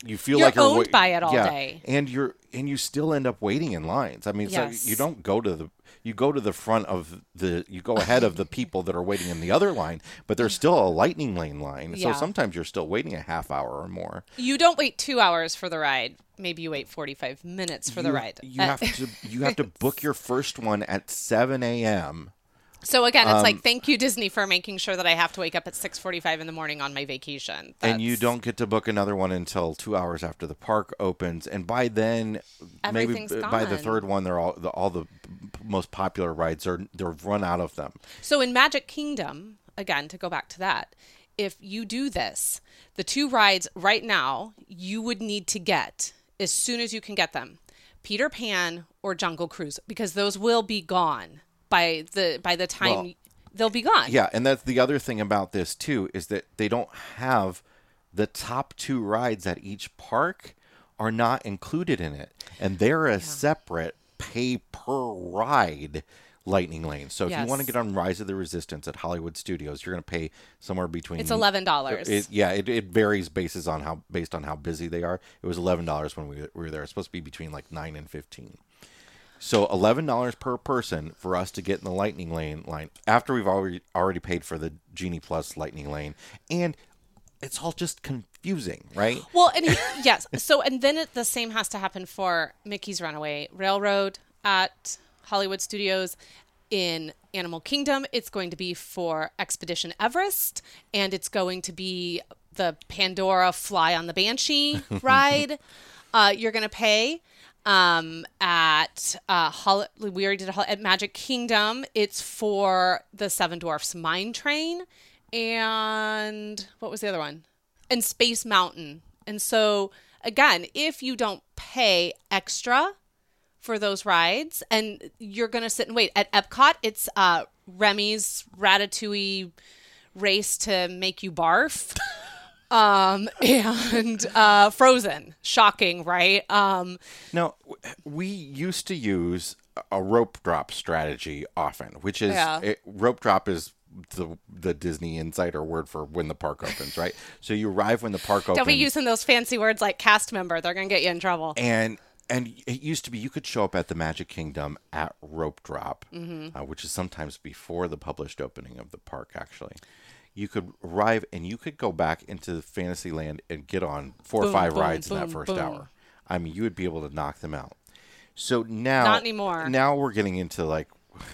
you feel You're like you're owned wait- by it all yeah, day. and you're and you still end up waiting in lines. I mean, Yes. you don't go to the you go to the front of the you go ahead of the people that are waiting in the other line, but there's still a lightning lane line. Yeah. So sometimes you're still waiting a half hour or more. You don't wait two hours for the ride. Maybe you wait 45 minutes for the ride. You have to you have to book your first one at 7 a.m. So again, it's Um, like thank you Disney for making sure that I have to wake up at 6:45 in the morning on my vacation. and you don't get to book another one until two hours after the park opens. And by then, maybe b- by the third one, they're all the, all the most popular rides are they're run out of them. So in Magic Kingdom, again to go back to that, if you do this, the two rides right now you would need to get as soon as you can get them, Peter Pan or Jungle Cruise, because those will be gone by the by the time Well, they'll be gone. Yeah, and that's the other thing about this too is that they don't have the top two rides at each park are not included in it, and they're a separate pay per ride lightning lane. So if you want to get on Rise of the Resistance at Hollywood Studios, you're going to pay somewhere between It's $11. Uh, it, yeah, it, it varies basis on how based on how busy they are. It was eleven dollars when we were there. It's supposed to be between like nine and fifteen. So eleven dollars per person for us to get in the lightning lane line after we've already already paid for the Genie Plus lightning lane, and it's all just confusing, right? Well, and he, [LAUGHS] yes. So, and then it, the same has to happen for Mickey's Runaway Railroad at Hollywood Studios. In Animal Kingdom, it's going to be for Expedition Everest, and it's going to be the Pandora Fly on the Banshee [LAUGHS] ride. Uh, you're going to pay um, at uh, Hol- we already did a hol- at Magic Kingdom. It's for the Seven Dwarfs Mine Train, and what was the other one? And Space Mountain. And so again, if you don't pay extra for those rides, and you're gonna sit and wait at Epcot, it's uh, Remy's Ratatouille race to make you barf. [LAUGHS] um [LAUGHS] and uh frozen shocking right um Now, we used to use a rope drop strategy often, which is Yeah. it, rope drop is the the Disney insider word for when the park opens, right? So you arrive when the park opens. Don't be using those fancy words like cast member. They're going to get you in trouble. and and it used to be you could show up at the Magic Kingdom at rope drop, Mm-hmm. uh, which is sometimes before the published opening of the park. Actually, you could arrive and you could go back into Fantasyland and get on four or five boom, rides in that first boom. hour. I mean, you would be able to knock them out. So now, Not anymore. Now we're getting into like.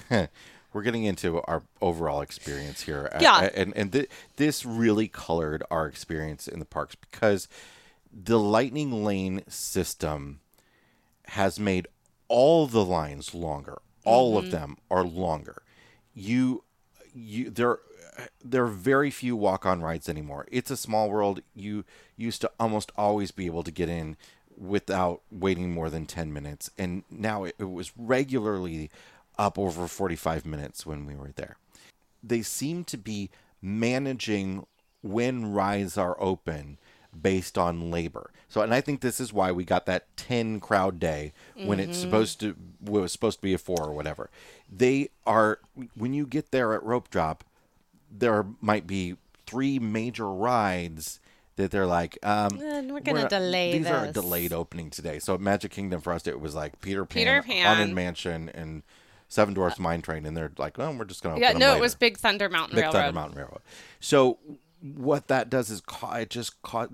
[LAUGHS] We're getting into our overall experience here, Yeah. and and th- this really colored our experience in the parks because the lightning lane system has made all the lines longer. All of mm-hmm. them are longer. You you there there are very few walk-on rides anymore. It's a small world. You used to almost always be able to get in without waiting more than 10 minutes and now it, it was regularly up over 45 minutes when we were there they seem to be managing when rides are open based on labor. So, and I think this is why we got that 10 crowd day when it's mm-hmm. supposed to was supposed to be a 4 or whatever. They are when you get there at rope drop, there might be three major rides that they're like, um, Eh, we're gonna not- delay These are a delayed opening today. So, at Magic Kingdom for us, it was like Peter Pan, Peter Pan. Haunted Mansion, and Seven Dwarfs Mine Train, and they're like, "Well, we're just to yeah no it was big thunder mountain Big railroad Thunder Mountain Railroad. So what that does is ca- it just ca-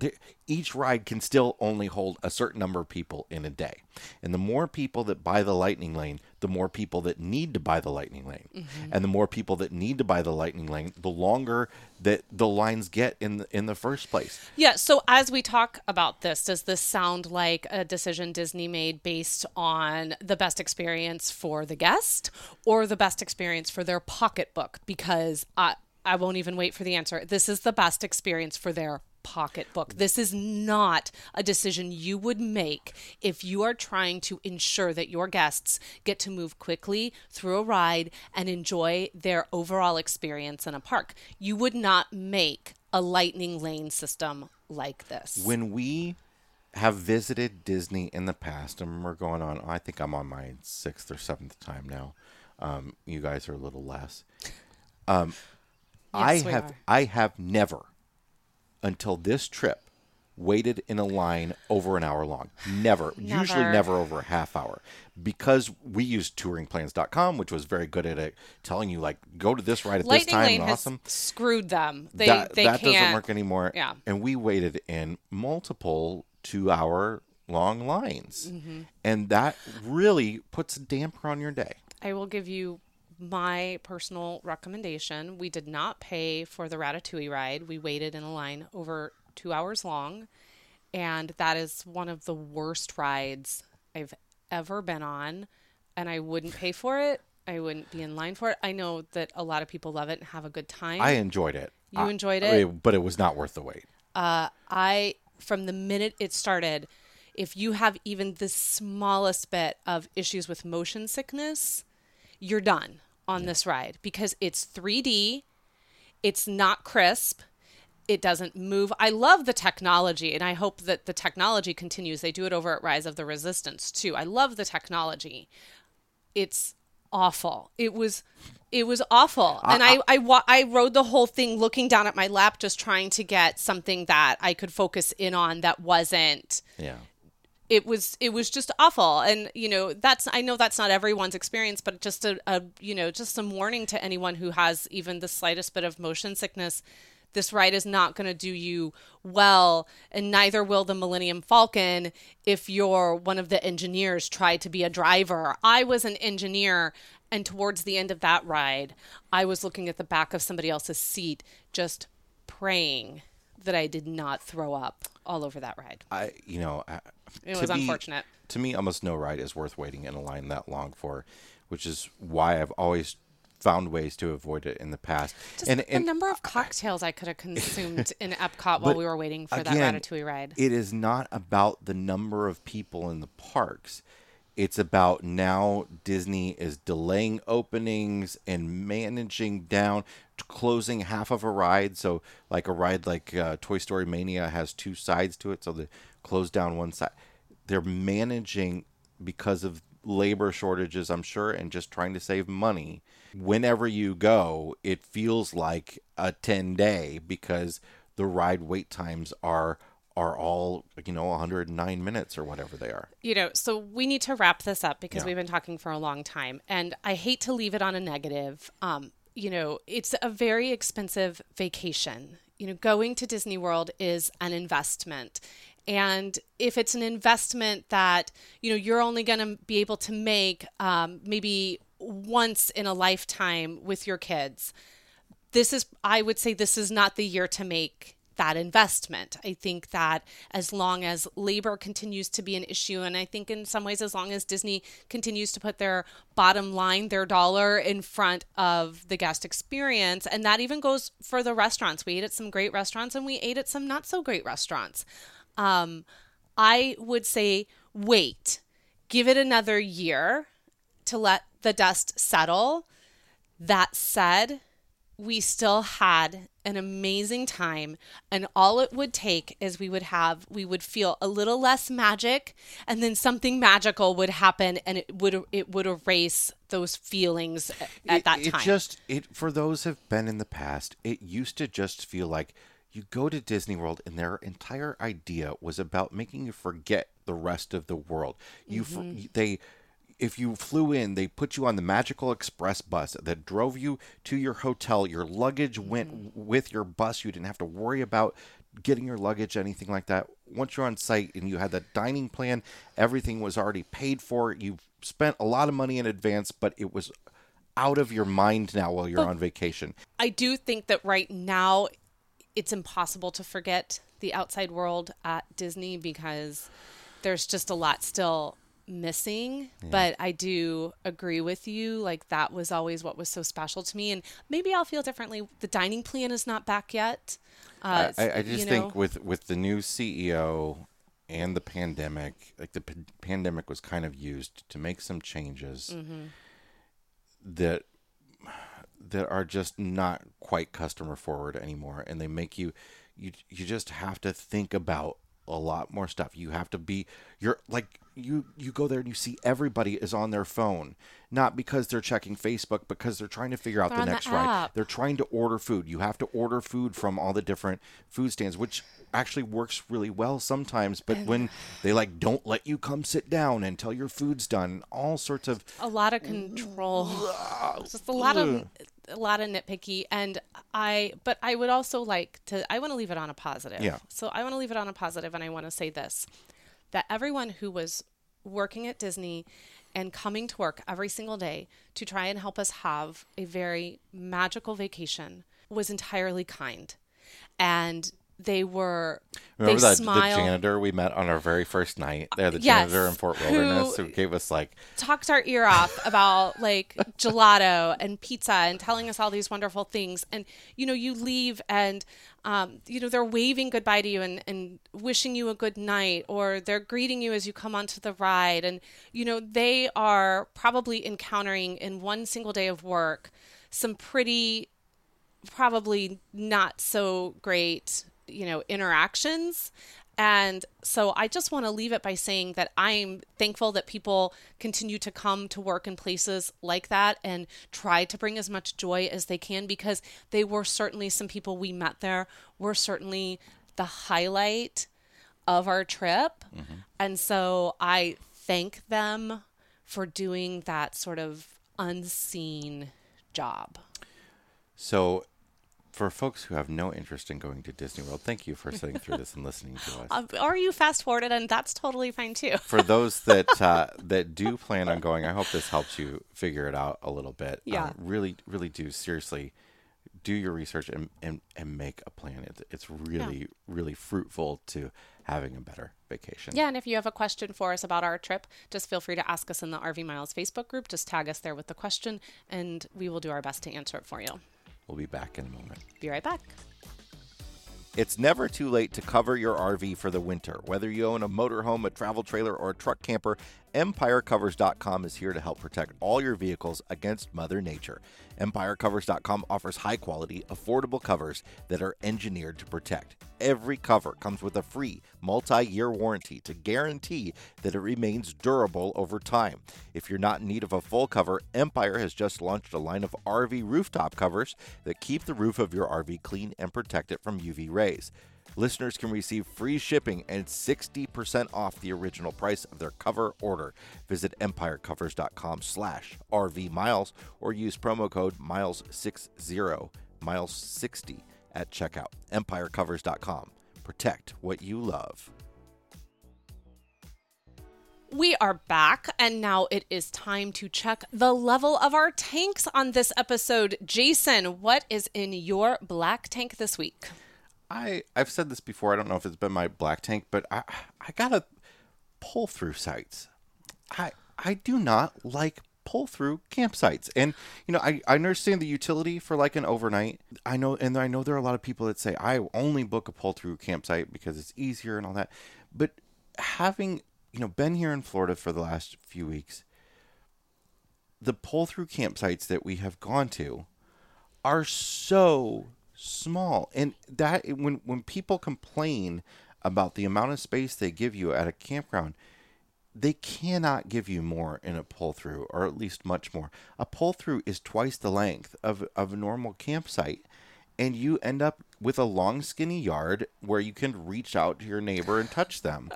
each ride can still only hold a certain number of people in a day, and the more people that buy the Lightning Lane, the more people that need to buy the Lightning Lane, Mm-hmm. and the more people that need to buy the Lightning Lane, the longer that the lines get in the, in the first place. Yeah. So as we talk about this, does this sound like a decision Disney made based on the best experience for the guest or the best experience for their pocketbook? Because I, I won't even wait for the answer. This is the best experience for their pocketbook. This is not a decision you would make if you are trying to ensure that your guests get to move quickly through a ride and enjoy their overall experience in a park. You would not make a lightning lane system like this. When we have visited Disney in the past, and we're going on, I think I'm on my sixth or seventh time now. Um, you guys are a little less. Um, I Yes, we have are. I have never, until this trip, waited in a line over an hour long. Never. Usually Never. never over a half hour. Because we used touringplans.com, which was very good at it, telling you like go to this ride at this time. Lane awesome screwed them. They that they that doesn't work anymore. Yeah. And we waited in multiple two hour long lines. Mm-hmm. And that really puts a damper on your day. I will give you my personal recommendation. We did not pay for the Ratatouille ride. We waited in a line over two hours long. And that is one of the worst rides I've ever been on. And I wouldn't pay for it. I wouldn't be in line for it. I know that a lot of people love it and have a good time. I enjoyed it. You I- enjoyed I it? mean, but it was not worth the wait. Uh, I from the minute it started, if you have even the smallest bit of issues with motion sickness, you're done on this ride because it's 3D, it's not crisp, it doesn't move. I love the technology and I hope that the technology continues. They do it over at Rise of the Resistance too. I love the technology. It's awful. It was it was awful. and I I wa- I rode the whole thing looking down at my lap just trying to get something that I could focus in on that wasn't Yeah. It was it was just awful. And you know that's i know that's not everyone's experience but just a, a you know just some warning to anyone who has even the slightest bit of motion sickness. This ride is not going to do you well and neither will the millennium falcon if you're one of the engineers try to be a driver. I was an engineer and towards the end of that ride i was looking at the back of somebody else's seat just praying that i did not throw up all over that ride. I you know I, It was unfortunate. To me, almost no ride is worth waiting in a line that long for, which is why I've always found ways to avoid it in the past. Just and the and number of cocktails I could have consumed [LAUGHS] in Epcot while we were waiting for again, that Ratatouille ride. It is not about the number of people in the parks. It's about now Disney is delaying openings and managing down, closing half of a ride. So, like a ride like uh, Toy Story Mania has two sides to it, so they close down one side. They're managing because of labor shortages, I'm sure, and just trying to save money. Whenever you go, it feels like a 10 day because the ride wait times are are all you know 109 minutes or whatever they are you know, so we need to wrap this up because Yeah. we've been talking for a long time, and I hate to leave it on a negative. Um, you know, it's a very expensive vacation. You know, going to Disney World is an investment. And if it's an investment that, you know, you're only going to be able to make um, maybe once in a lifetime with your kids, this is i would say this is not the year to make that investment. I think that as long as labor continues to be an issue and i think in some ways as long as disney continues to put their bottom line their dollar in front of the guest experience and that even goes for the restaurants. We ate at some great restaurants and we ate at some not so great restaurants um, i would say wait give it another year to let the dust settle. That said, we still had an amazing time and all it would take is we would have we would feel a little less magic and then something magical would happen and it would it would erase those feelings at it, that time. it just it for those who've been in the past it used to just feel like you go to disney world and their entire idea was about making you forget the rest of the world you Mm-hmm. they if you flew in they put you on the magical express bus that drove you to your hotel your luggage went Mm-hmm. w- with your bus you didn't have to worry about getting your luggage anything like that once you're on site and you had that dining plan everything was already paid for you spent a lot of money in advance but it was out of your mind now while you're on vacation. I do think that right now it's impossible to forget the outside world at Disney because there's just a lot still missing. But I do agree with you. Like that was always what was so special to me. And maybe I'll feel differently. The dining plan is not back yet. Uh, I, I just think know, with with the new CEO and the pandemic, like the p- pandemic was kind of used to make some changes Mm-hmm. that that are just not quite customer forward anymore, and they make you you you just have to think about a lot more stuff. You have to be you're like you you go there and you see everybody is on their phone, not because they're checking Facebook, because they're trying to figure out They're the on the next ride. They're trying to order food. You have to order food from all the different food stands, which actually works really well sometimes. But when they like don't let you come sit down until your food's done, all sorts of a lot of control just a lot of a lot of nitpicky and i but i would also like to i want to leave it on a positive Yeah. so i want to leave it on a positive and i want to say this that everyone who was working at disney and coming to work every single day to try and help us have a very magical vacation was entirely kind and they were Remember they that smiled the janitor we met on our very first night? There, the Yes. janitor in Fort Who- Wilderness who gave us like talked our ear off about like [LAUGHS] gelato and pizza and telling us all these wonderful things. And you know, you leave and um, you know they're waving goodbye to you and, and wishing you a good night, or they're greeting you as you come onto the ride. And you know, they are probably encountering in one single day of work some pretty probably not so great, you know, interactions. And so I just want to leave it by saying that I'm thankful that people continue to come to work in places like that and try to bring as much joy as they can because they were certainly some people we met there were certainly the highlight of our trip. Mm-hmm. And so I thank them for doing that sort of unseen job. so. For folks who have no interest in going to Disney World, thank you for sitting through this and listening to us. Uh, [LAUGHS] or you fast forwarded, and that's totally fine too. for those that [LAUGHS] uh, that do plan on going, I hope this helps you figure it out a little bit. Yeah. Uh, really, really do seriously do your research and and, and make a plan. It's it's really really fruitful to having a better vacation. Yeah, and if you have a question for us about our trip, just feel free to ask us in the RV Miles Facebook group. Just tag us there with the question, and we will do our best to answer it for you. We'll be back in a moment. Be right back. It's never too late to cover your RV for the winter. Whether you own a motorhome, a travel trailer, or a truck camper, EmpireCovers.com is here to help protect all your vehicles against Mother Nature. EmpireCovers.com offers high quality, affordable covers that are engineered to protect. Every cover comes with a free multi year warranty to guarantee that it remains durable over time. If you're not in need of a full cover, Empire has just launched a line of RV rooftop covers that keep the roof of your RV clean and protect it from UV rays. Listeners can receive free shipping and 60% off the original price of their cover order. Visit empirecovers.com slash RV miles or use promo code miles60 miles60 at checkout. empirecovers.com. Protect what you love. We are back, and now it is time to check the level of our tanks on this episode. Jason, what is in your black tank this week? I I've said this before. I don't know if it's been my black tank, but I I gotta pull through sites. I I do not like pull through campsites, and you know I I understand the utility for like an overnight. I know, and I know there are a lot of people that say I only book a pull through campsite because it's easier and all that. But having you know been here in Florida for the last few weeks, the pull through campsites that we have gone to are so small and that when when people complain about the amount of space they give you at a campground they cannot give you more in a pull through or at least much more a pull through is twice the length of, of a normal campsite and you end up with a long skinny yard where you can reach out to your neighbor and touch them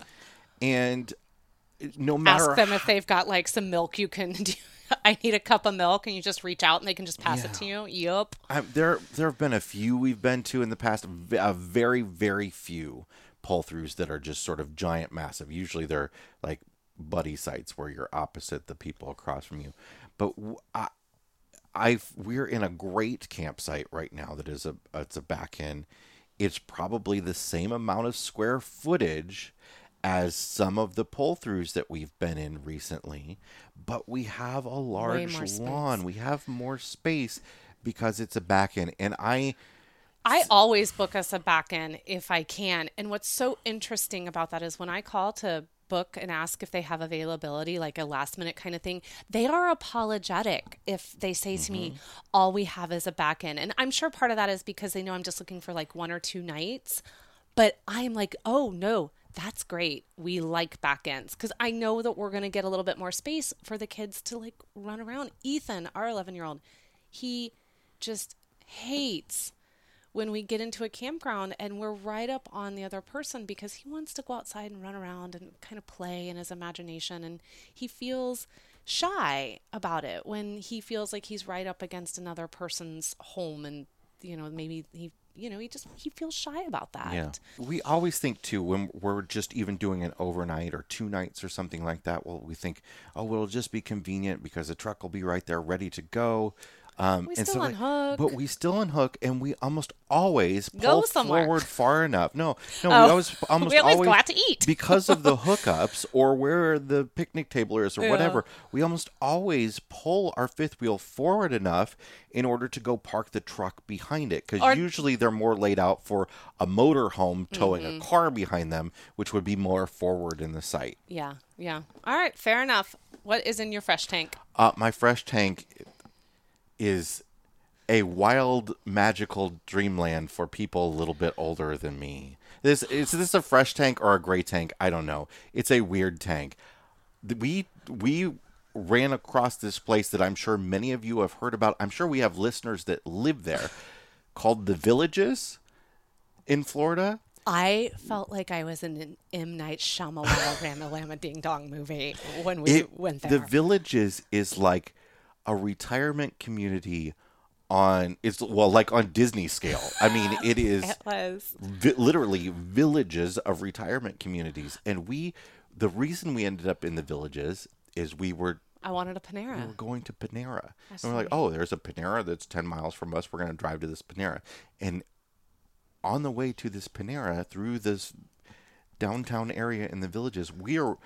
and eh, no matter Ask them if they've got like some milk you can [LAUGHS] do. [LAUGHS] I need a cup of milk, and you just reach out and they can just pass it to you. Yup. Um, there, there have been a few we've been to in the past. A very, very few pull throughs that are just sort of giant, massive. Usually, they're like buddy sites where you're opposite the people across from you. But I, I've we're in a great campsite right now. That is a it's a back end. It's probably the same amount of square footage as some of the pull throughs that we've been in recently, but we have a large lawn. We have more space because it's a back end. And I I always book us a back end if I can. And what's so interesting about that is when I call to book and ask if they have availability, like a last minute kind of thing, they are apologetic if they say to me, mm-hmm. all we have is a back end. And I'm sure part of that is because they know I'm just looking for like one or two nights. But I'm like, oh no, that's great. We like back ends because I know that we're going to get a little bit more space for the kids to like run around. Ethan, our 11 year old, he just hates when we get into a campground and we're right up on the other person because he wants to go outside and run around and kind of play in his imagination and he feels shy about it when he feels like he's right up against another person's home and you know maybe he you know he just he feels shy about that Yeah. We always think too when we're just even doing an overnight or two nights or something like that. Well, we think, oh, well, it'll just be convenient because the truck will be right there ready to go. Um, We and still like- unhook. but we still unhook, and we almost always Go pull forward far enough. No, no, Oh, we always [LAUGHS] almost we always always go out to eat. [LAUGHS] because of the hookups or where the picnic table is or Yeah. whatever. We almost always pull our fifth wheel forward enough in order to go park the truck behind it because Or- usually they're more laid out for a motor home towing Mm-hmm. a car behind them, which would be more forward in the sight. yeah yeah all right fair enough what is in your fresh tank Uh, my fresh tank is a wild, magical dreamland for people a little bit older than me. This is this a fresh tank or a gray tank? I don't know. It's a weird tank. We we ran across this place that I'm sure many of you have heard about. I'm sure we have listeners that live there, called the Villages in Florida. I felt like I was in an M Night Shyamalan Ramalama Ding Dong movie when we It- went there. The Villages is like a retirement community on it's well like on Disney scale. I mean, [LAUGHS] it is vi- literally villages of retirement communities, and we the reason we ended up in the villages is we were I wanted a Panera. we were going to Panera. That's and we're like, oh, there's a Panera that's 10 miles from us. We're going to drive to this Panera. And on the way to this Panera through this downtown area in the villages, we're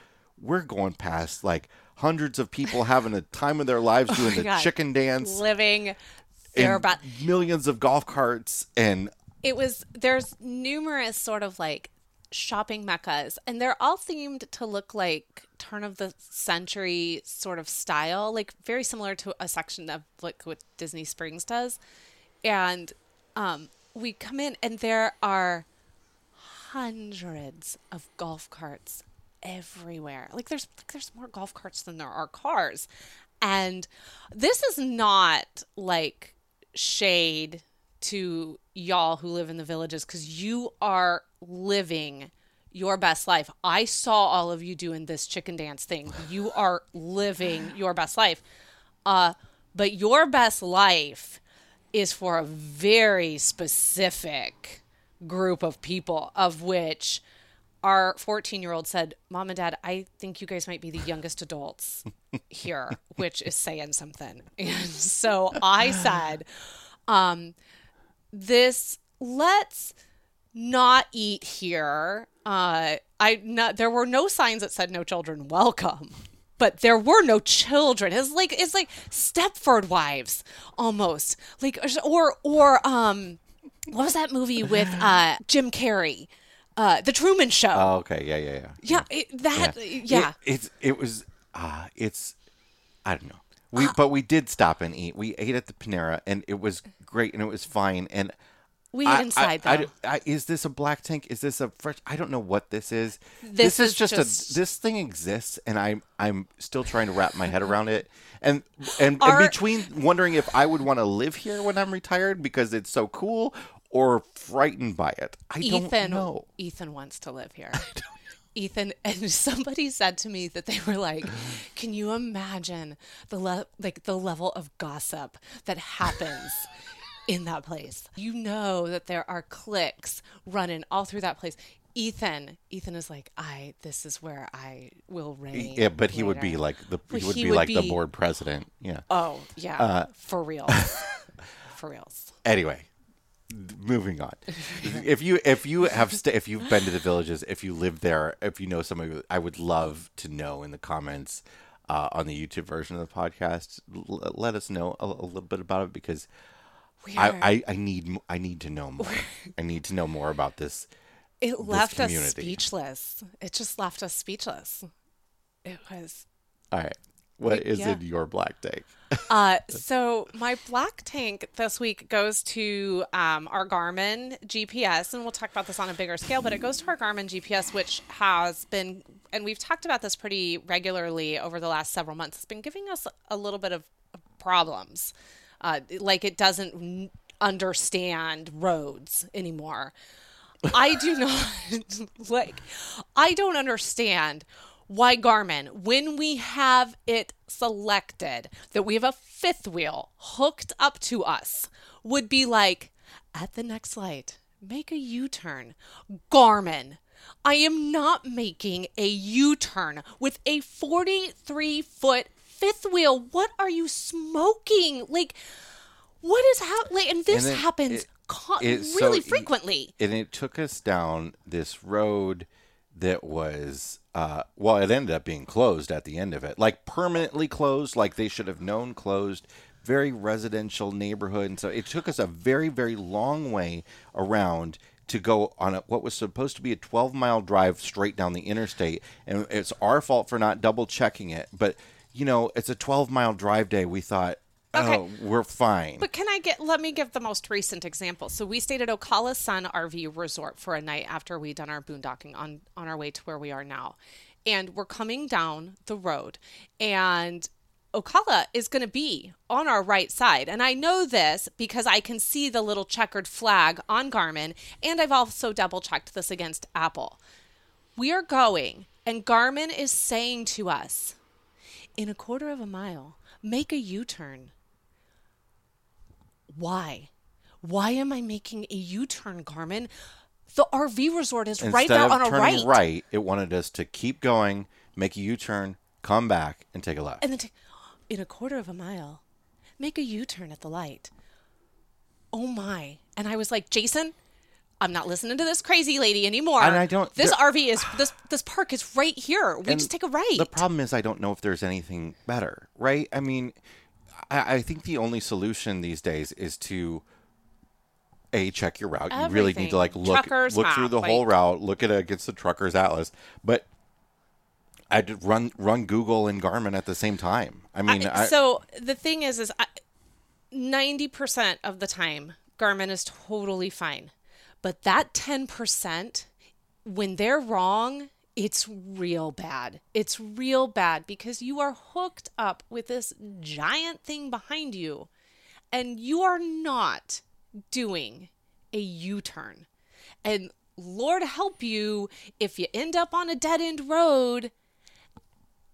we're going past like hundreds of people having a time of their lives [LAUGHS] doing the Oh God. chicken dance Living there about millions of golf carts and it was there's numerous sort of like shopping meccas and they're all themed to look like turn of the century sort of style like very similar to a section of like what disney springs does and um we come in and there are hundreds of golf carts everywhere. Like there's like there's more golf carts than there are cars. And this is not like shade to y'all who live in the villages cuz you are living your best life. I saw all of you doing this chicken dance thing. You [LAUGHS] are living your best life. Uh but your best life is for a very specific group of people, of which our 14 year old said, Mom and Dad, I think you guys might be the youngest adults [LAUGHS] here, which is saying something. [LAUGHS] And so I said, um, this, let's not eat here. Uh, I not there were no signs that said no children welcome, but there were no children. It's like it's like Stepford Wives almost like or or um, what was that movie with uh Jim Carrey, uh, The Truman Show. oh, okay, yeah, yeah, yeah. yeah, it, that yeah. It, it's it was uh it's I don't know. We but we did stop and eat. We ate at the Panera and it was great and it was fine and we I- inside I-. I- I- is this a black tank? Is this a fresh? I don't know what this is. This is is just, just- a. This thing exists, and I'm I'm still trying to wrap my head around it. And and, Our- and between wondering if I would want to live here when I'm retired because it's so cool, or frightened by it. I don't Ethan know. Ethan wants to live here. [LAUGHS] Ethan and somebody said to me that they were like, "Can you imagine the le- like the level of gossip that happens [LAUGHS] in that place? You know that there are cliques running all through that place." Ethan, Ethan is like, "I this is where I will reign." Yeah, but he would be like the he would he be would like the board president. Yeah. "Oh, yeah. Uh, for real. [LAUGHS] for reals." anyway moving on if you if you have sta if you've been to the villages if you live there if you know somebody i would love to know in the comments uh, on the youtube version of the podcast l- let us know a, a little bit about it because I, I i need i need to know more i need to know more about this it left us speechless. It just left us speechless. It was All right. What is yeah. in your black tank? Uh, [LAUGHS] so my black tank this week goes to um, our Garmin GPS, and we'll talk about this on a bigger scale. But it goes to our Garmin GPS, which has been, and we've talked about this pretty regularly over the last several months. It's been giving us a little bit of problems, uh, like it doesn't understand roads anymore. I do [LAUGHS] not like. I don't understand why Garmin, when we have it selected that we have a fifth wheel hooked up to us, would be like, at the next light, make a U turn. Garmin, I am not making a U turn with a 43 foot fifth wheel. What are you smoking? Like, what is happening? And this And it- happens it- co- it- really y- frequently. and it took us down this road that was uh, well it ended up being closed at the end of it. Like permanently closed. Like they should have known closed. Very residential neighborhood. And so it took us a very very long way around to go on a, what was supposed to be a 12 mile drive straight down the interstate. And it's our fault for not double checking it. But you know it's a 12 mile drive day. We thought Okay. oh we're fine But can I get? Let me give the most recent example. So we stayed at Ocala Sun RV Resort for a night after we done our boondocking on on our way to where we are now, and we're coming down the road, and Ocala is going to be on our right side, and I know this because I can see the little checkered flag on Garmin, and I've also double checked this against Apple. We are going, and Garmin is saying to us, in a quarter of a mile, make a U turn. Why? Why am I making a U turn, Garmin? The RV resort is right Instead there of on a turning right. it wanted us to keep going, make a U-turn, come back, and take a left. And then take, in a quarter of a mile, make a U turn at the light. Oh my. And I was like, Jason, I'm not listening to this crazy lady anymore. And I don't- This RV is this this park is right here. We just take a right. The problem is, I don't know if there's anything better, right? I mean, I, I think the only solution these days is to a check your route. You really need to like look Truckers look through map, the whole route, look at it against the trucker's atlas, but. I did run run Google and Garmin at the same time. I mean, I- I, so the thing is, is ninety percent of the time Garmin is totally fine, but that ten percent, when they're wrong, it's real bad. It's real bad because you are hooked up with this giant thing behind you, and you are not doing a U turn, and Lord help you if you end up on a dead end road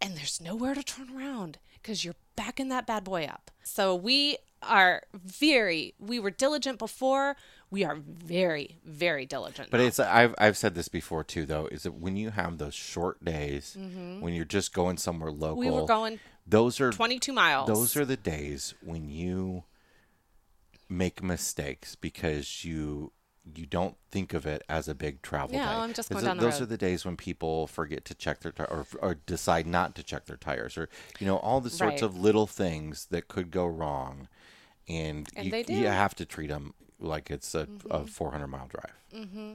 and there's nowhere to turn around because you're backing that bad boy up. So we are very, we were diligent before. We are very, very diligent. But now. it's I've I've said this before too though is that when you have those short days when you're just going somewhere local Mm-hmm. we were going those are 22 miles. those are the days when you make mistakes because you you don't think of it as a big travel Yeah, day. I'm just Those going are- down the Those road. are the days when people forget to check their tires or, or decide not to check their tires or you know all the sorts Right. of little things that could go wrong and, And you, you. Mm-hmm. have to treat them like it's a, a 400 mile drive. Hmm.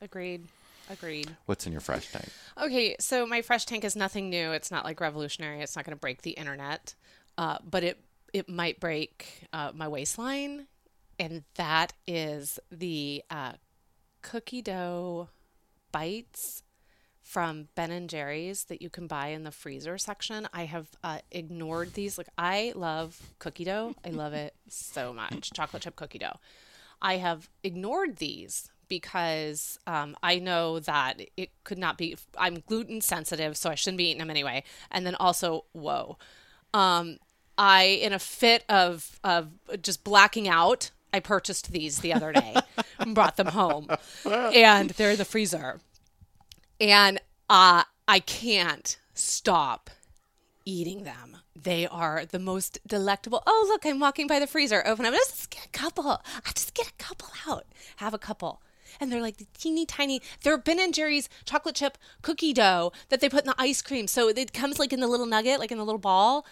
Agreed. Agreed. What's in your fresh tank? Okay, so my fresh tank is nothing new. It's not like revolutionary. It's not going to break the internet, uh, but it it might break uh, my waistline, and that is the uh, cookie dough bites from Ben and Jerry's that you can buy in the freezer section. I have uh, ignored these. Like I love cookie dough. I love it so much. Chocolate chip cookie dough. I have ignored these because um, I know that it could not be. I'm gluten sensitive, so I shouldn't be eating them anyway. And then also, whoa, um, I in a fit of of just blacking out. I purchased these the other day [LAUGHS] and brought them home, [LAUGHS] and they're in the freezer and uh, I can't stop eating them. They are the most delectable. Oh, look, I'm walking by the freezer. Open up. Just get a couple. I just get a couple out. Have a couple. And they're like the teeny tiny. They're Ben and Jerry's chocolate chip cookie dough that they put in the ice cream. So it comes like in the little nugget, like in the little ball.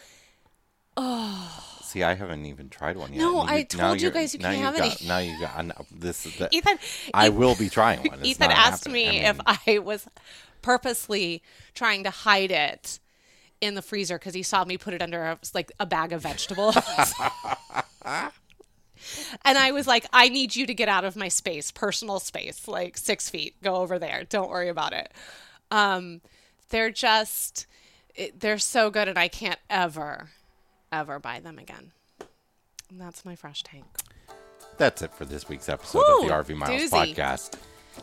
Oh. See, I haven't even tried one yet. No, And I told you guys you now can't you've got, any. Now you got. no, This is the. Ethan, I Ethan- will be trying one. [LAUGHS] It's Ethan asked happening. me I mean, if I was purposely trying to hide it in the freezer because he saw me put it under a, like a bag of vegetables. [LAUGHS] and I was like, I need you to get out of my space, personal space, like six feet. Go over there. Don't worry about it. Um, they're just, it, they're so good, and I can't ever, ever buy them again. And that's my fresh tank. That's it for this week's episode Whew, of the RV Miles doozy. podcast.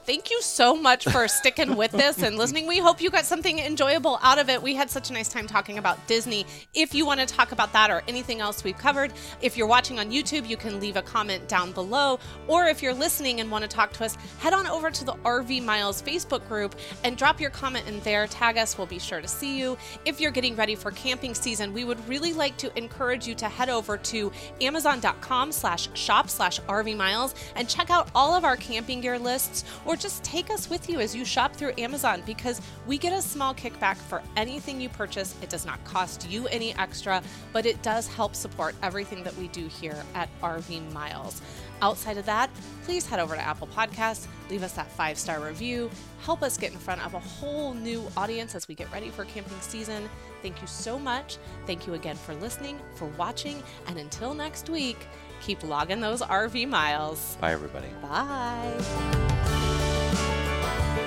Thank you so much for sticking with this and listening. We hope you got something enjoyable out of it. We had such a nice time talking about Disney. If you want to talk about that or anything else we've covered, if you're watching on YouTube, you can leave a comment down below. Or if you're listening and want to talk to us, head on over to the RV Miles Facebook group and drop your comment in there. Tag us, we'll be sure to see you. If you're getting ready for camping season, we would really like to encourage you to head over to amazon.com slash shop slash RV Miles and check out all of our camping gear lists or just take us with you as you shop through Amazon because we get a small kickback for anything you purchase. It does not cost you any extra, but it does help support everything that we do here at RV Miles. Outside of that, please head over to Apple Podcasts, leave us that five star review, help us get in front of a whole new audience as we get ready for camping season. Thank you so much. Thank you again for listening, for watching, and until next week, keep logging those RV miles. Bye, everybody. Bye.